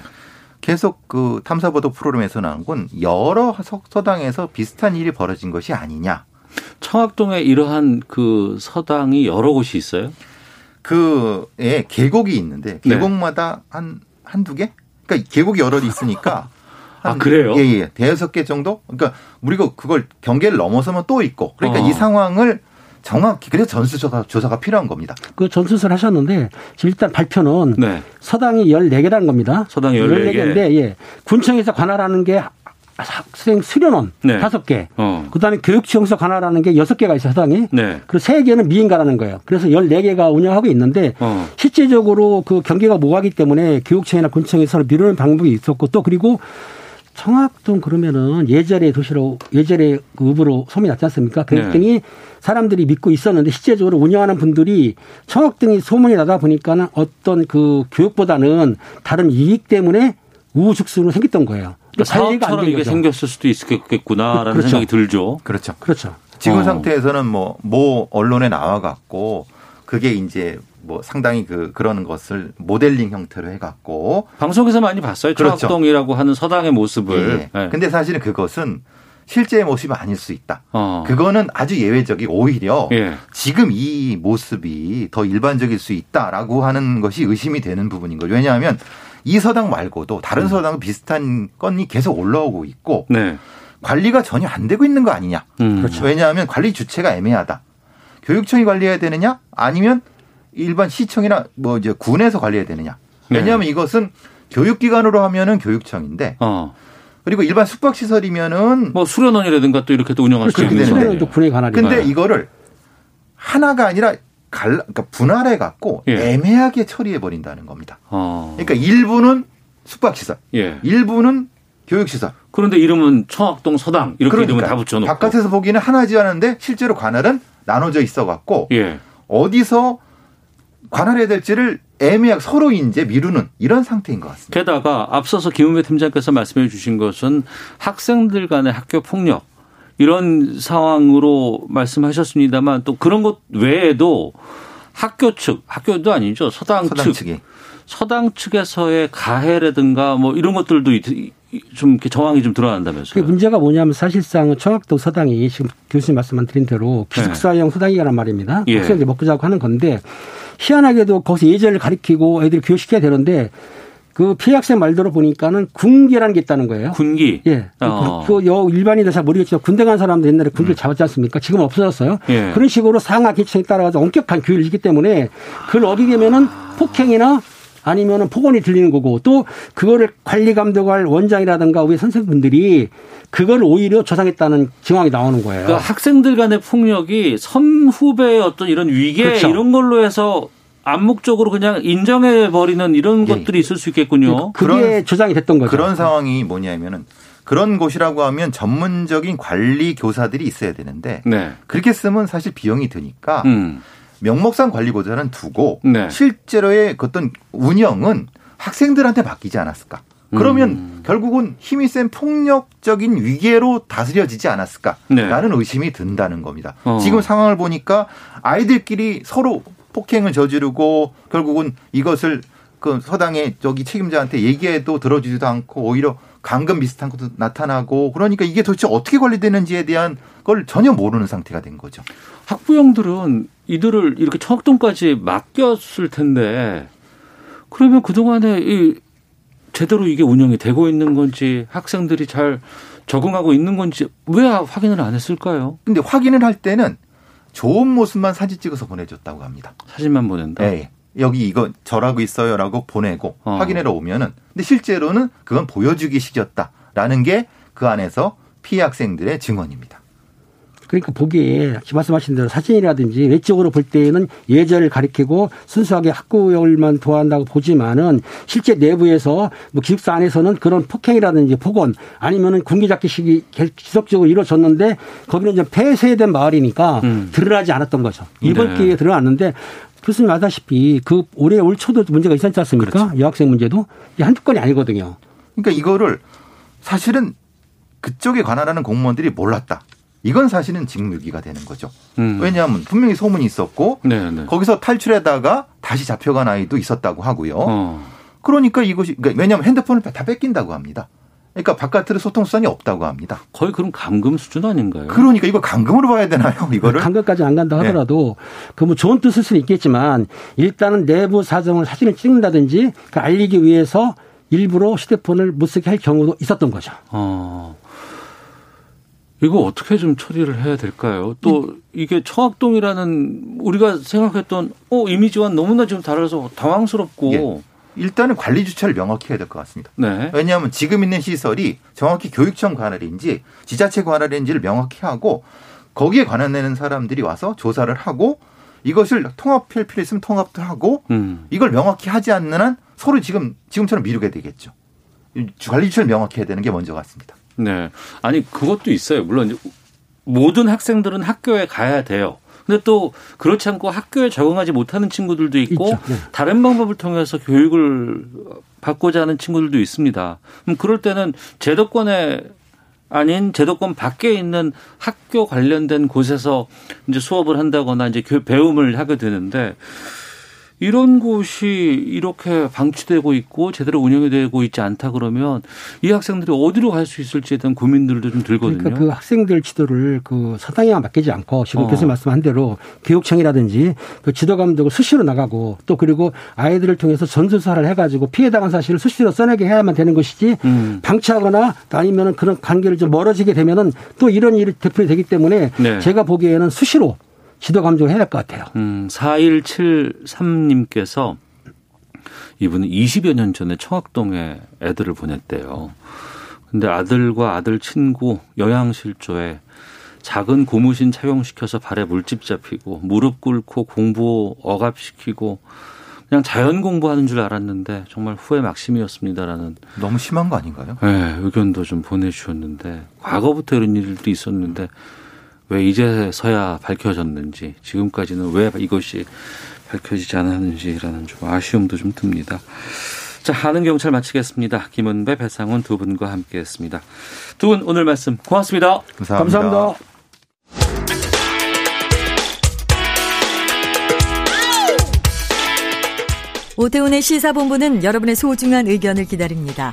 계속 그 탐사보도 프로그램에서 나온 건 여러 서당에서 비슷한 일이 벌어진 것이 아니냐. 청학동에 이러한 그 서당이 여러 곳이 있어요? 그, 예, 계곡이 있는데, 네. 계곡마다 한, 한두 개? 그러니까 계곡이 여러 있으니까. 아, 그래요? 예, 예. 대여섯 개 정도? 그러니까 우리가 그걸 경계를 넘어서면 또 있고. 그러니까 어. 이 상황을 정확히, 그래서 전수조사, 조사가 필요한 겁니다. 그 전수를 하셨는데 일단 발표는 네. 서당이 14개라는 겁니다. 서당이 14개. 14개인데 예. 군청에서 관할하는 게 학생 수련원 네. 다섯 개 어. 그다음에 교육청에서 관할하는 게 여섯 개가 있어요, 서당이. 네. 그리고 세 개는 미인가라는 거예요. 그래서 14개가 운영하고 있는데 어. 실제적으로 그 경계가 모호하기 때문에 교육청이나 군청에서 미루는 방법이 있었고 또 그리고 청학동 그러면은 예절의 도시로 예절의 그 읍으로 소문이 났지 않습니까? 그랬더니 사람들이 믿고 있었는데 실제적으로 운영하는 분들이 청학동이 소문이 나다 보니까는 어떤 그 교육보다는 다른 이익 때문에 우후죽순으로 생겼던 거예요. 안 사업처럼 된 이게. 생겼을 수도 있겠구나라는 그렇죠. 생각이 들죠. 그렇죠. 그렇죠. 지금 어. 상태에서는 뭐, 모 언론에 나와갖고, 그게 이제 뭐 상당히 그, 그런 것을 모델링 형태로 해갖고. 방송에서 많이 봤어요. 그렇죠. 청학동이라고 하는 서당의 모습을. 예. 네. 근데 사실은 그것은 실제의 모습이 아닐 수 있다. 어. 그거는 아주 예외적이 오히려 예. 지금 이 모습이 더 일반적일 수 있다라고 하는 것이 의심이 되는 부분인 거죠. 왜냐하면 이 서당 말고도 다른 서당 비슷한 건이 계속 올라오고 있고 네. 관리가 전혀 안 되고 있는 거 아니냐. 음. 그렇죠. 왜냐하면 관리 주체가 애매하다. 교육청이 관리해야 되느냐 아니면 일반 시청이나 뭐 이제 군에서 관리해야 되느냐. 왜냐하면 이것은 교육기관으로 하면은 교육청인데 어. 그리고 일반 숙박시설이면은 뭐 수련원이라든가 또 이렇게 또 운영할 수 있는 되는데. 거예요. 군의 관할이. 근데 이거를 하나가 아니라 갈, 그러니까 분할해 갖고 예. 애매하게 처리해 버린다는 겁니다. 어. 그러니까 일부는 숙박시설, 예. 일부는 교육시설. 그런데 이름은 청학동 서당 이렇게 그러니까 이름을 다 붙여놓고. 바깥에서 보기에는 하나지 않은데 실제로 관할은 나눠져 있어 갖고 예. 어디서 관할해야 될지를 애매하게 서로 이제 미루는 이런 상태인 것 같습니다. 게다가 앞서서 김은배 팀장께서 말씀해 주신 것은 학생들 간의 학교 폭력 이런 상황으로 말씀하셨습니다만 또 그런 것 외에도 학교 측, 학교도 아니죠. 서당, 서당 측, 측이. 서당 측에서의 가해라든가 뭐 이런 것들도 이- 좀 이렇게 정황이 좀그 드러난다면서요. 문제가 뭐냐면 사실상 청학동 서당이 지금 교수님 말씀만 드린 대로 기숙사형 서당이란 말입니다. 예. 학생들이 먹고 자고 하는 건데 희한하게도 거기서 예절을 가리키고 애들 교육시켜야 되는데 그 피해 학생 말대로 보니까는 군기라는 게 있다는 거예요. 군기. 예. 어. 그, 여 일반인들 잘 모르겠지만 군대 간 사람들 옛날에 군기를 잡았지 않습니까? 지금 없어졌어요. 예. 그런 식으로 상하 계층에 따라서 엄격한 규율이 있기 때문에 그걸 어기게면은 폭행이나 아니면은 폭언이 들리는 거고 또 그거를 관리 감독할 원장이라든가 우리 선생님들이 그걸 오히려 조장했다는 증황이 나오는 거예요. 그러니까 학생들 간의 폭력이 선후배의 어떤 이런 위계 그렇죠. 이런 걸로 해서 암묵적으로 그냥 인정해 버리는 이런 것들이 있을 수 있겠군요. 그게 조장이 됐던 거죠. 그런 상황이 뭐냐면은 그런 곳이라고 하면 전문적인 관리 교사들이 있어야 되는데 네. 그렇게 쓰면 사실 비용이 드니까 음. 명목상 관리보다는 두고 네. 실제로의 그 어떤 운영은 학생들한테 맡기지 않았을까? 그러면 음. 결국은 힘이 센 폭력적인 위계로 다스려지지 않았을까라는 네. 의심이 든다는 겁니다. 어. 지금 상황을 보니까 아이들끼리 서로 폭행을 저지르고 결국은 이것을 그 서당의 저기 책임자한테 얘기해도 들어주지도 않고 오히려 감금 비슷한 것도 나타나고 그러니까 이게 도대체 어떻게 관리되는지에 대한 걸 전혀 모르는 상태가 된 거죠. 학부형들은 이들을 이렇게 청학동까지 맡겼을 텐데 그러면 그동안에 이 제대로 이게 운영이 되고 있는 건지 학생들이 잘 적응하고 있는 건지 왜 확인을 안 했을까요? 근데 확인을 할 때는 좋은 모습만 사진 찍어서 보내줬다고 합니다. 사진만 보낸다. 네. 여기 이거 절하고 있어요라고 보내고 어. 확인하러 오면은 근데 실제로는 그건 보여주기식이었다라는 게 그 안에서 피해 학생들의 증언입니다. 그러니까 보기에 말씀하신 대로 사진이라든지 외적으로 볼 때는 예절을 가리키고 순수하게 학구열만 도한다고 보지만은 실제 내부에서 뭐 기숙사 안에서는 그런 폭행이라든지 폭언 아니면은 군기잡기식이 계속 지속적으로 이루어졌는데 거기는 이제 폐쇄된 마을이니까 드러나지 않았던 거죠. 이번 네. 기회에 드러났는데 교수님 아다시피 그 올해 올 초도 문제가 있었지 않습니까? 여학생 문제도 한두 건이 아니거든요. 그러니까 이거를 사실은 그쪽에 관할하는 공무원들이 몰랐다. 이건 사실은 직무유기가 되는 거죠. 음. 왜냐하면 분명히 소문이 있었고 네, 네. 거기서 탈출하다가 다시 잡혀간 아이도 있었다고 하고요. 어. 그러니까 이것이 그러니까 왜냐하면 핸드폰을 다 뺏긴다고 합니다. 그러니까 바깥으로 소통 수단이 없다고 합니다. 거의 그럼 감금 수준 아닌가요? 그러니까 이거 감금으로 봐야 되나요? 이거를 감금까지 안 간다 하더라도 네. 그뭐 좋은 뜻일 수는 있겠지만 일단은 내부 사정을 사진을 찍는다든지 그 알리기 위해서 일부러 휴대폰을 못 쓰게 할 경우도 있었던 거죠. 어. 이거 어떻게 좀 처리를 해야 될까요? 또 이게 청학동이라는 우리가 생각했던 어 이미지와 너무나 좀 달라서 당황스럽고 예. 일단은 관리 주체를 명확히 해야 될 것 같습니다. 네. 왜냐하면 지금 있는 시설이 정확히 교육청 관할인지 지자체 관할인지를 명확히 하고 거기에 관한되는 사람들이 와서 조사를 하고 이것을 통합할 필요 있으면 통합도 하고 음. 이걸 명확히 하지 않는 한 서로 지금 지금처럼 미루게 되겠죠. 관리 주체를 명확히 해야 되는 게 먼저 같습니다. 네. 아니 그것도 있어요. 물론 모든 학생들은 학교에 가야 돼요. 근데 또 그렇지 않고 학교에 적응하지 못하는 친구들도 있고 네. 다른 방법을 통해서 교육을 받고자 하는 친구들도 있습니다. 그럼 그럴 때는 제도권에 아닌 제도권 밖에 있는 학교 관련된 곳에서 이제 수업을 한다거나 이제 배움을 하게 되는데 이런 곳이 이렇게 방치되고 있고 제대로 운영이 되고 있지 않다 그러면 이 학생들이 어디로 갈 수 있을지에 대한 고민들도 좀 들거든요. 그러니까 그 학생들 지도를 그 사당에만 맡기지 않고 지금 어. 교수님 말씀한 대로 교육청이라든지 그 지도 감독을 수시로 나가고 또 그리고 아이들을 통해서 전수사를 해가지고 피해 당한 사실을 수시로 써내게 해야만 되는 것이지 음. 방치하거나 아니면은 그런 관계를 좀 멀어지게 되면은 또 이런 일이 되풀이 되기 때문에 네. 제가 보기에는 수시로 지도 감독을 해야 될 것 같아요. 음, 4173님께서 이분은 20여 년 전에 청학동에 애들을 보냈대요. 근데 아들과 아들 친구 영양실조에 작은 고무신 착용시켜서 발에 물집 잡히고 무릎 꿇고 공부 억압시키고 그냥 자연 공부하는 줄 알았는데 정말 후회 막심이었습니다라는 너무 심한 거 아닌가요? 네, 의견도 좀 보내주셨는데 과거부터 이런 일도 있었는데 왜 이제서야 밝혀졌는지 지금까지는 왜 이것이 밝혀지지 않았는지라는 좀 아쉬움도 좀 듭니다. 자, 하는 경찰 마치겠습니다. 김은배, 배상훈 두 분과 함께했습니다. 두 분 오늘 말씀 고맙습니다. 감사합니다. 감사합니다. 오태훈의 시사본부는 여러분의 소중한 의견을 기다립니다.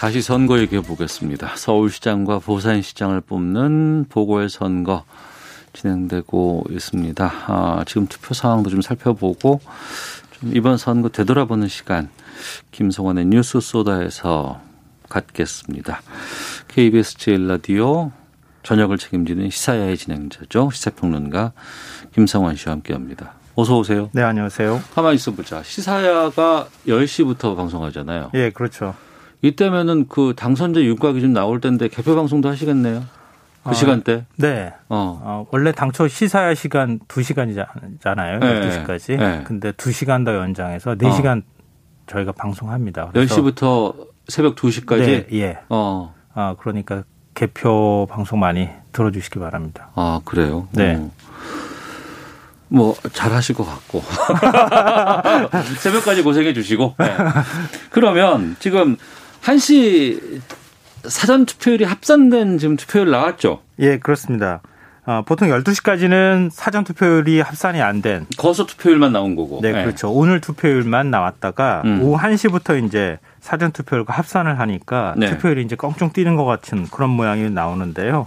다시 선거 얘기해 보겠습니다. 서울시장과 부산시장을 뽑는 보궐선거. 진행되고 있습니다. 아, 지금 투표 상황도 좀 살펴보고 좀 이번 선거 되돌아보는 시간 김성원의 뉴스 소다에서 갖겠습니다. KBS 제일 라디오 저녁을 책임지는 시사야의 진행자죠. 시사평론가 김성원 씨와 함께합니다. 어서 오세요. 네, 안녕하세요. 가만히 있어 보자. 시사야가 10시부터 방송하잖아요. 예, 그렇죠. 이때면은 그 당선자 윤곽이 좀 나올 텐데 개표 방송도 하시겠네요. 그 어, 시간대? 네. 어. 어. 원래 당초 시사야 시간 2시간이잖아요. 네. 12시까지. 네. 근데 2시간 더 연장해서 4시간 어. 저희가 방송합니다. 10시부터 새벽 2시까지? 네, 예. 어. 아, 그러니까 개표 방송 많이 들어주시기 바랍니다. 아, 그래요? 네. 어. 뭐, 잘 하실 것 같고. 새벽까지 고생해 주시고. 네. 그러면 지금 1시 사전 투표율이 합산된 지금 투표율 나왔죠? 예, 그렇습니다. 어, 보통 12시까지는 사전 투표율이 합산이 안 된. 거소 투표율만 나온 거고. 네, 네. 그렇죠. 오늘 투표율만 나왔다가 음. 오후 1시부터 이제 사전 투표율과 합산을 하니까 네. 투표율이 이제 껑충 뛰는 것 같은 그런 모양이 나오는데요.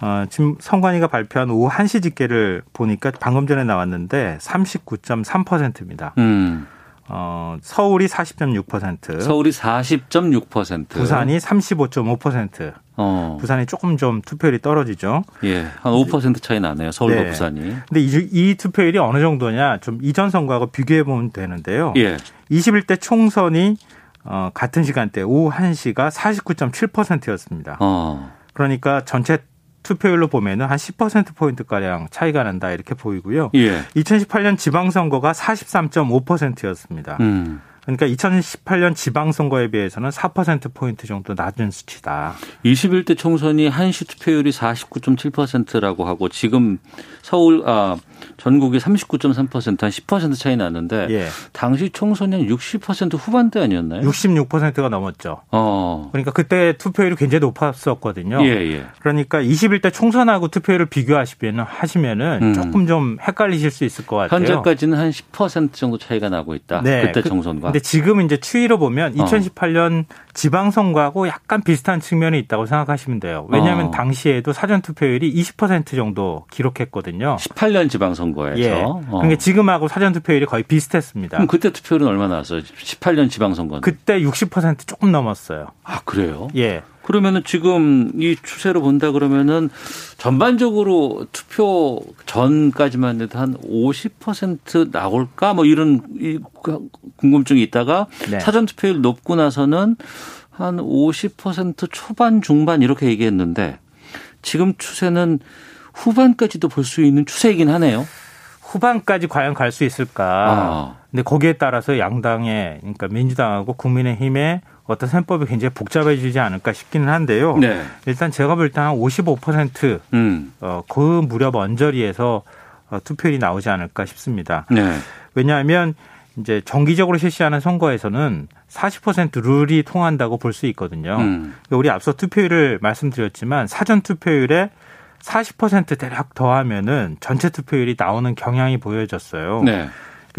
어, 지금 성관위가 발표한 오후 1시 집계를 보니까 방금 전에 나왔는데 39.3%입니다. 음. 어, 서울이 40.6%. 서울이 40.6%. 부산이 35.5%. 어. 부산이 조금 좀 투표율이 떨어지죠. 예. 한 5% 차이 나네요. 서울과 네. 부산이. 근데 이, 이, 투표율이 어느 정도냐 좀 이전 선거하고 비교해 보면 되는데요. 예. 21대 총선이 어, 같은 시간대 오후 1시가 49.7%였습니다. 어. 그러니까 전체 투표율로 보면은 한 10%포인트 가량 차이가 난다 이렇게 보이고요. 예. 2018년 지방선거가 43.5%였습니다. 음. 그러니까 2018년 지방선거에 비해서는 4%포인트 정도 낮은 수치다. 21대 총선이 한시 투표율이 49.7%라고 하고 지금 서울, 아, 전국이 39.3%한 10% 차이 났는데 예. 당시 한60% 후반대 아니었나요? 66%가 넘었죠. 어. 그러니까 그때 투표율이 굉장히 높았었거든요. 예, 예. 그러니까 21대 총선하고 투표율을 비교하시면 하시면은 음. 조금 좀 헷갈리실 수 있을 것 같아요. 현재까지는 한 10% 정도 차이가 나고 있다. 네. 그때 그, 총선과. 근데 지금 이제 추이로 보면 2018년 어. 지방선거하고 약간 비슷한 측면이 있다고 생각하시면 돼요. 왜냐하면 어. 당시에도 사전 투표율이 20% 정도 기록했거든요. 18년 지방선거에서. 예. 어. 그러니까 지금하고 사전 투표율이 거의 비슷했습니다. 그럼 그때 투표율은 얼마 나왔어요? 18년 지방선거는? 그때 60% 조금 넘었어요. 아 그래요? 예. 그러면은 지금 이 추세로 본다 그러면은 전반적으로 투표 전까지만 해도 한 50% 나올까 뭐 이런 궁금증이 있다가 네. 사전 투표율 높고 나서는 한 50% 초반 중반 이렇게 얘기했는데 지금 추세는 후반까지도 볼 수 있는 추세이긴 하네요. 후반까지 과연 갈 수 있을까? 아. 근데 거기에 따라서 양당의 그러니까 민주당하고 국민의힘의 어떤 셈법이 굉장히 복잡해지지 않을까 싶기는 한데요. 네. 일단 제가 볼 때 한 55% 음. 어, 그 무렵 언저리에서 어, 투표율이 나오지 않을까 싶습니다. 네. 왜냐하면 이제 정기적으로 실시하는 선거에서는 40% 룰이 통한다고 볼 수 있거든요. 음. 우리 앞서 투표율을 말씀드렸지만 사전 투표율에 40% 대략 더하면은 전체 투표율이 나오는 경향이 보여졌어요. 네.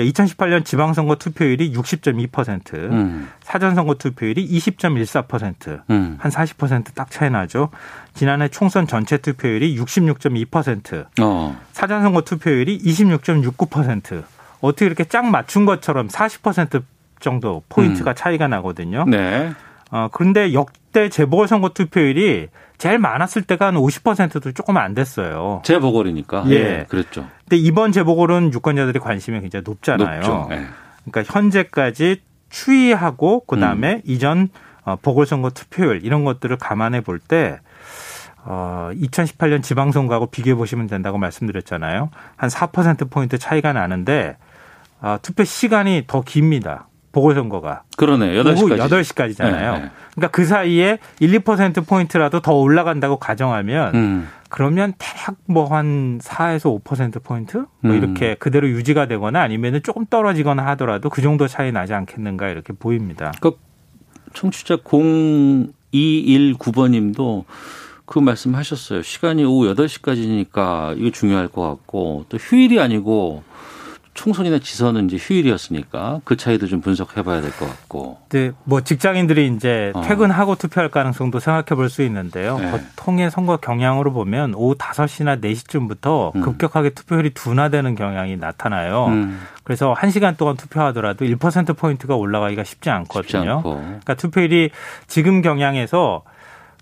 2018년 그러니까 지방선거 투표율이 60.2%, 음. 사전선거 투표율이 20.14%, 음. 한 40%딱 차이 나죠. 지난해 총선 전체 투표율이 66.2%, 어. 사전선거 투표율이 26.69%. 어떻게 이렇게 짝 맞춘 것처럼 40% 정도 포인트가 음. 차이가 나거든요. 네. 어, 그런데 역대 재보궐선거 투표율이 제일 많았을 때가 한 50%도 조금 안 됐어요. 재보궐이니까. 예. 예. 그랬죠. 근데 이번 재보궐은 유권자들의 관심이 굉장히 높잖아요. 높죠. 예. 그러니까 현재까지 추이하고 그다음에 음. 이전 어, 보궐선거 투표율 이런 것들을 감안해 볼 때 어, 2018년 지방선거하고 비교해 보시면 된다고 말씀드렸잖아요. 한 4%포인트 차이가 나는데 어, 투표 시간이 더 깁니다. 보궐선거가. 그러네. 8시까지. 8시까지잖아요. 네, 네. 그러니까 그 사이에 1, 2% 포인트라도 더 올라간다고 가정하면 음. 그러면 대략 뭐 한 4에서 5% 포인트 뭐 음. 이렇게 그대로 유지가 되거나 아니면은 조금 떨어지거나 하더라도 그 정도 차이 나지 않겠는가 이렇게 보입니다. 그 청취자 0219번 님도 그 말씀 하셨어요. 시간이 오후 8시까지니까 이거 중요할 것 같고 또 휴일이 아니고 총선이나 지선은 이제 휴일이었으니까 그 차이도 좀 분석해 봐야 될 것 같고. 네, 뭐 직장인들이 이제 어. 퇴근하고 투표할 가능성도 생각해 볼 수 있는데요. 네. 보통의 선거 경향으로 보면 오후 5시나 4시쯤부터 음. 급격하게 투표율이 둔화되는 경향이 나타나요. 음. 그래서 1시간 동안 투표하더라도 1% 포인트가 올라가기가 쉽지 않거든요. 쉽지 그러니까 투표율이 지금 경향에서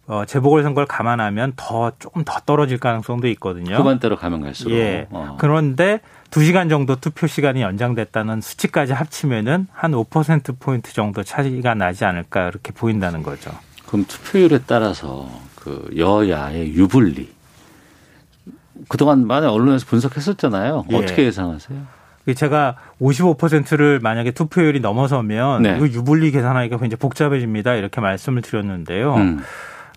어, 재보궐선거를 감안하면 더 조금 더 떨어질 가능성도 있거든요. 후반대로 가면 갈수록. 예. 어. 그런데 2시간 정도 투표 시간이 연장됐다는 수치까지 합치면은 한 5%포인트 정도 차이가 나지 않을까 이렇게 보인다는 거죠. 그럼 투표율에 따라서 그 여야의 유불리 그동안 많이 언론에서 분석했었잖아요. 예. 어떻게 예상하세요? 제가 55%를 만약에 투표율이 넘어서면 네. 이거 유불리 계산하기가 굉장히 복잡해집니다. 이렇게 말씀을 드렸는데요. 음.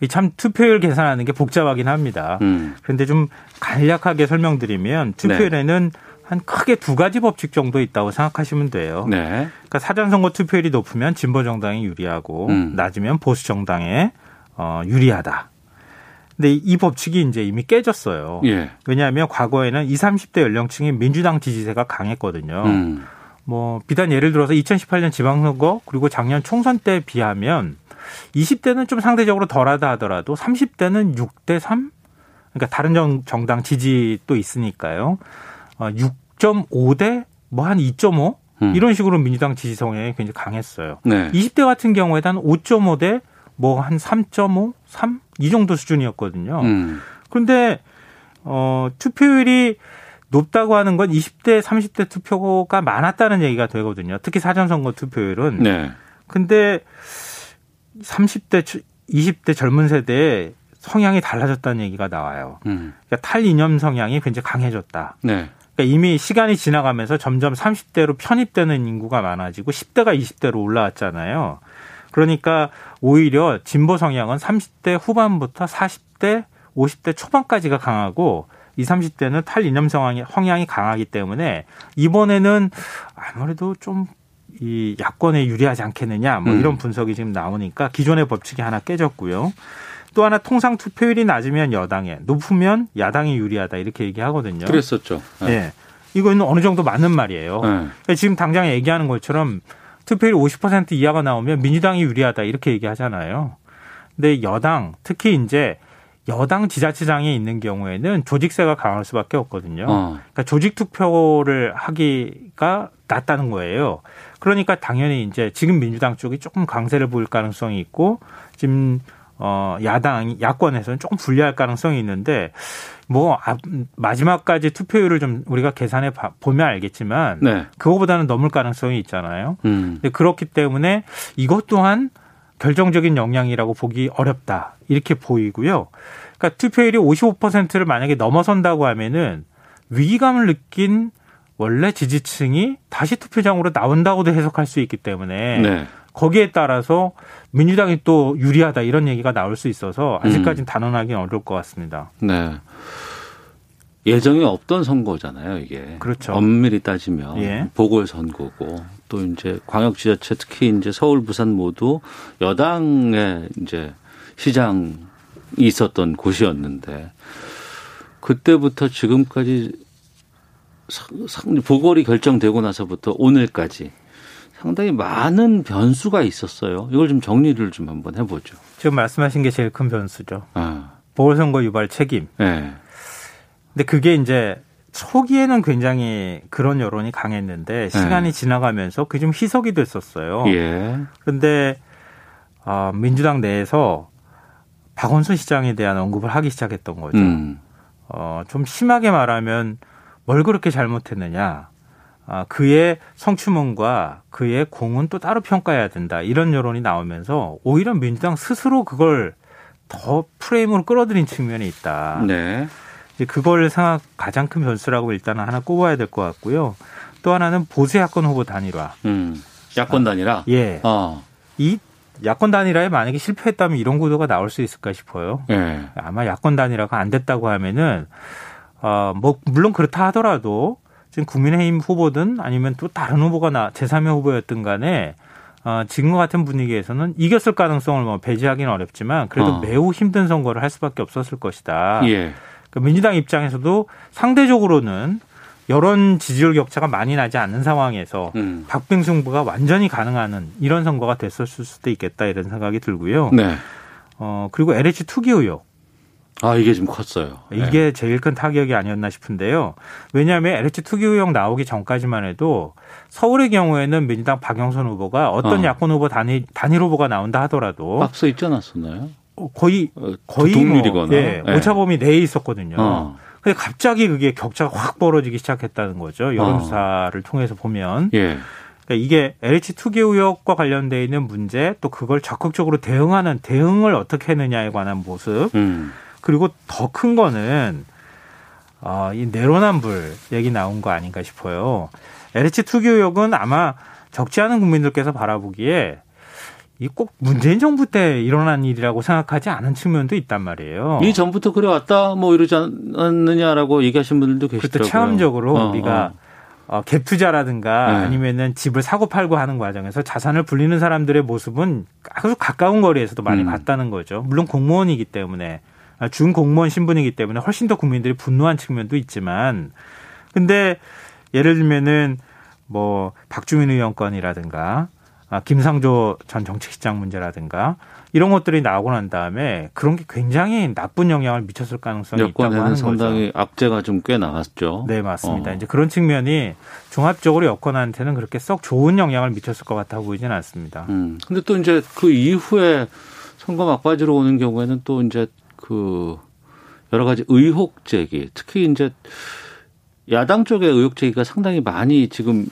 참 투표율 계산하는 게 복잡하긴 합니다. 음. 그런데 좀 간략하게 설명드리면 투표율에는 네. 한 크게 두 가지 법칙 정도 있다고 생각하시면 돼요. 네. 그러니까 사전선거 투표율이 높으면 진보 정당이 유리하고 음. 낮으면 보수 정당에 어, 유리하다. 근데 이 법칙이 이제 이미 깨졌어요. 예. 왜냐하면 과거에는 20, 30대 연령층이 민주당 지지세가 강했거든요. 음. 뭐 비단 예를 들어서 2018년 지방선거 그리고 작년 총선 때 비하면 20대는 좀 상대적으로 덜하다 하더라도 30대는 6대 3? 그러니까 다른 정당 지지도 있으니까요. 6.5대 어, 뭐한 2.5? 음. 이런 식으로 민주당 지지 성향이 굉장히 강했어요. 네. 20대 같은 경우에는 한 5.5대 뭐 한 3.5, 3? 이 정도 수준이었거든요. 음. 그런데 어 투표율이 높다고 하는 건 20대, 30대 투표가 많았다는 얘기가 되거든요. 특히 사전선거 투표율은. 네. 근데 30대, 20대 젊은 세대에 성향이 달라졌다는 얘기가 나와요. 음. 그러니까 탈이념 성향이 굉장히 강해졌다. 네. 그러니까 이미 시간이 지나가면서 점점 30대로 편입되는 인구가 많아지고 10대가 20대로 올라왔잖아요. 그러니까 오히려 진보 성향은 30대 후반부터 40대, 50대 초반까지가 강하고 20, 30대는 탈이념 성향이, 성향이 강하기 때문에 이번에는 아무래도 좀 이 야권에 유리하지 않겠느냐 뭐 이런 음. 분석이 지금 나오니까 기존의 법칙이 하나 깨졌고요. 또 하나 통상 투표율이 낮으면 여당에 높으면 야당이 유리하다 이렇게 얘기하거든요. 그랬었죠. 네. 네. 이거는 어느 정도 맞는 말이에요. 네. 그러니까 지금 당장 얘기하는 것처럼 투표율 50% 이하가 나오면 민주당이 유리하다 이렇게 얘기하잖아요. 근데 여당 특히 이제 여당 지자체장에 있는 경우에는 조직세가 강할 수밖에 없거든요. 어. 그러니까 조직 투표를 하기가 낫다는 거예요. 그러니까 당연히 이제 지금 민주당 쪽이 조금 강세를 보일 가능성이 있고 지금 어 야당 야권에서는 조금 불리할 가능성이 있는데 뭐 마지막까지 투표율을 좀 우리가 계산해 보면 알겠지만 네. 그거보다는 넘을 가능성이 있잖아요. 음. 그렇기 때문에 이것 또한 결정적인 영향이라고 보기 어렵다. 이렇게 보이고요. 그러니까 투표율이 55%를 만약에 넘어선다고 하면은 위기감을 느낀 원래 지지층이 다시 투표장으로 나온다고도 해석할 수 있기 때문에 네. 거기에 따라서 민주당이 또 유리하다 이런 얘기가 나올 수 있어서 아직까지는 음. 단언하기는 어려울 것 같습니다. 네. 예정에 없던 선거잖아요, 이게. 그렇죠. 엄밀히 따지면 예. 보궐 선거고 또 이제 광역 지자체 특히 이제 서울, 부산 모두 여당의 이제 시장이 있었던 곳이었는데 그때부터 지금까지 상, 보궐이 결정되고 나서부터 오늘까지 상당히 많은 변수가 있었어요. 이걸 좀 정리를 좀 한번 해보죠. 지금 말씀하신 게 제일 큰 변수죠. 아. 보궐선거 유발 책임. 네. 근데 그게 이제 초기에는 굉장히 그런 여론이 강했는데 시간이 네. 지나가면서 그게 좀 희석이 됐었어요. 예. 그런데 어, 민주당 내에서 박원순 시장에 대한 언급을 하기 시작했던 거죠. 음. 어, 좀 심하게 말하면 뭘 그렇게 잘못했느냐. 아, 그의 성추문과 그의 공은 또 따로 평가해야 된다. 이런 여론이 나오면서 오히려 민주당 스스로 그걸 더 프레임으로 끌어들인 측면이 있다. 네. 그걸 생각 가장 큰 변수라고 일단은 하나 꼽아야 될 것 같고요. 또 하나는 보수 야권 후보 단일화. 음, 야권 단일화. 아, 예. 어. 이 야권 단일화에 만약에 실패했다면 이런 구도가 나올 수 있을까 싶어요. 예. 아마 야권 단일화가 안 됐다고 하면은 어뭐 물론 그렇다 하더라도 지금 국민의힘 후보든 아니면 또 다른 후보가 나 제3의 후보였든 간에 어, 지금과 같은 분위기에서는 이겼을 가능성을 뭐 배제하기는 어렵지만 그래도 어. 매우 힘든 선거를 할 수밖에 없었을 것이다. 예. 그러니까 민주당 입장에서도 상대적으로는 여론 지지율 격차가 많이 나지 않는 상황에서 음. 박빙승부가 완전히 가능한 이런 선거가 됐었을 수도 있겠다 이런 생각이 들고요. 네. 어 그리고 LH 투기 의혹. 아, 이게 좀 컸어요. 이게 네. 제일 큰 타격이 아니었나 싶은데요. 왜냐하면 LH 투기 의혹 나오기 전까지만 해도 서울의 경우에는 민주당 박영선 후보가 어떤 어. 야권 후보 단일, 단일 후보가 나온다 하더라도 앞서 있지 않았었나요? 어, 거의 어, 거의 동률이거나 뭐, 예, 네. 오차범위 내에 있었거든요. 어. 근데 갑자기 그게 격차가 확 벌어지기 시작했다는 거죠. 여론조사를 어. 통해서 보면. 예. 그러니까 이게 LH 투기 의혹과 관련돼 있는 문제 또 그걸 적극적으로 대응하는 대응을 어떻게 했느냐에 관한 모습. 음. 그리고 더 큰 거는 어, 이 내로남불 얘기 나온 거 아닌가 싶어요. LH 투기 의혹은 아마 적지 않은 국민들께서 바라보기에 이꼭 문재인 정부 때 일어난 일이라고 생각하지 않은 측면도 있단 말이에요. 이 전부터 그래왔다 뭐 이러지 않느냐라고 얘기하신 분들도 계시더라고요. 체험적으로 어, 우리가 어. 어, 갭 투자라든가 네. 아니면은 집을 사고 팔고 하는 과정에서 자산을 불리는 사람들의 모습은 아주 가까운 거리에서도 많이 음. 봤다는 거죠. 물론 공무원이기 때문에 아, 준공무원 신분이기 때문에 훨씬 더 국민들이 분노한 측면도 있지만 근데 예를 들면은 뭐 박주민 의원 건이라든가 아, 김상조 전 정책시장 문제라든가 이런 것들이 나오고 난 다음에 그런 게 굉장히 나쁜 영향을 미쳤을 가능성이 있다고 하는 상당히 거죠. 악재가 좀 꽤 나왔죠. 네, 맞습니다. 어. 이제 그런 측면이 종합적으로 여권한테는 그렇게 썩 좋은 영향을 미쳤을 것 같아 보이지는 않습니다. 음. 근데 또 이제 그 이후에 선거 막바지로 오는 경우에는 또 이제 그 여러 가지 의혹 제기, 특히 이제 야당 쪽의 의혹 제기가 상당히 많이 지금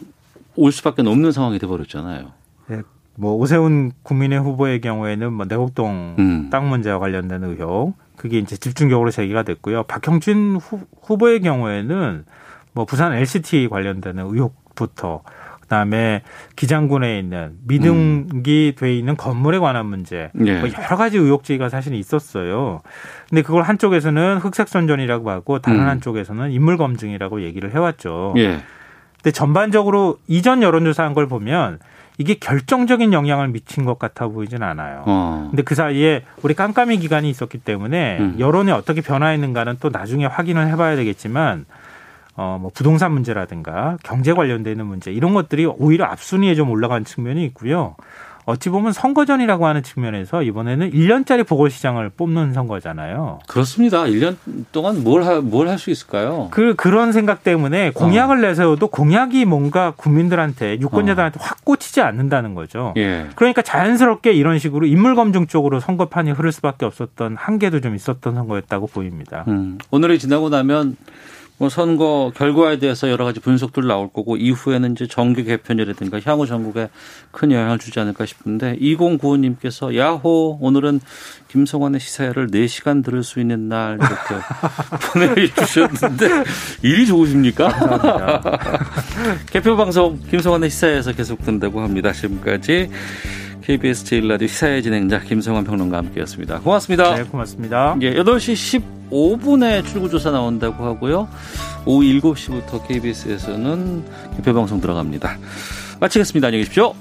올 수밖에 없는 상황이 돼버렸잖아요. 네, 뭐 오세훈 국민의 후보의 경우에는 뭐 내곡동 음. 땅 문제와 관련된 의혹, 그게 이제 집중적으로 제기가 됐고요. 박형진 후, 후보의 경우에는 뭐 부산 LCT 관련되는 의혹부터 그다음에 기장군에 있는 미등기 음. 돼 있는 건물에 관한 문제 예. 뭐 여러 가지 의혹 제기가 사실 있었어요. 근데 그걸 한쪽에서는 흑색 선전이라고 하고 다른 음. 한쪽에서는 인물 검증이라고 얘기를 해왔죠. 예. 근데 전반적으로 이전 여론조사한 걸 보면 이게 결정적인 영향을 미친 것 같아 보이진 않아요. 어. 근데 그 사이에 우리 깜깜이 기간이 있었기 때문에 음. 여론이 어떻게 변화했는가는 또 나중에 확인을 해봐야 되겠지만 어, 뭐 부동산 문제라든가 경제 관련되는 문제 이런 것들이 오히려 앞순위에 좀 올라간 측면이 있고요. 어찌 보면 선거전이라고 하는 측면에서 이번에는 1년짜리 보궐시장을 뽑는 선거잖아요. 그렇습니다. 1년 동안 뭘, 하, 뭘할 수 있을까요? 그, 그런 생각 때문에 공약을 어. 내세워도 공약이 뭔가 국민들한테, 유권자들한테 어. 확 꽂히지 않는다는 거죠. 예. 그러니까 자연스럽게 이런 식으로 인물 검증 쪽으로 선거판이 흐를 수밖에 없었던 한계도 좀 있었던 선거였다고 보입니다. 음. 오늘이 지나고 나면 뭐 선거 결과에 대해서 여러 가지 분석들 나올 거고 이후에는 이제 정규 개편이라든가 향후 전국에 큰 영향을 주지 않을까 싶은데 2095님께서 야호 오늘은 김성환의 시사회를 4시간 들을 수 있는 날 이렇게 보내주셨는데 일이 좋으십니까? 개표 방송 김성환의 시사회에서 계속 된다고 합니다. 지금까지 KBS 제1라디오 시사회 진행자 김성환 평론가 함께였습니다. 고맙습니다. 네, 고맙습니다. 예, 8시 15분에 출구조사 나온다고 하고요. 오후 7시부터 KBS에서는 개표 방송 들어갑니다. 마치겠습니다. 안녕히 계십시오.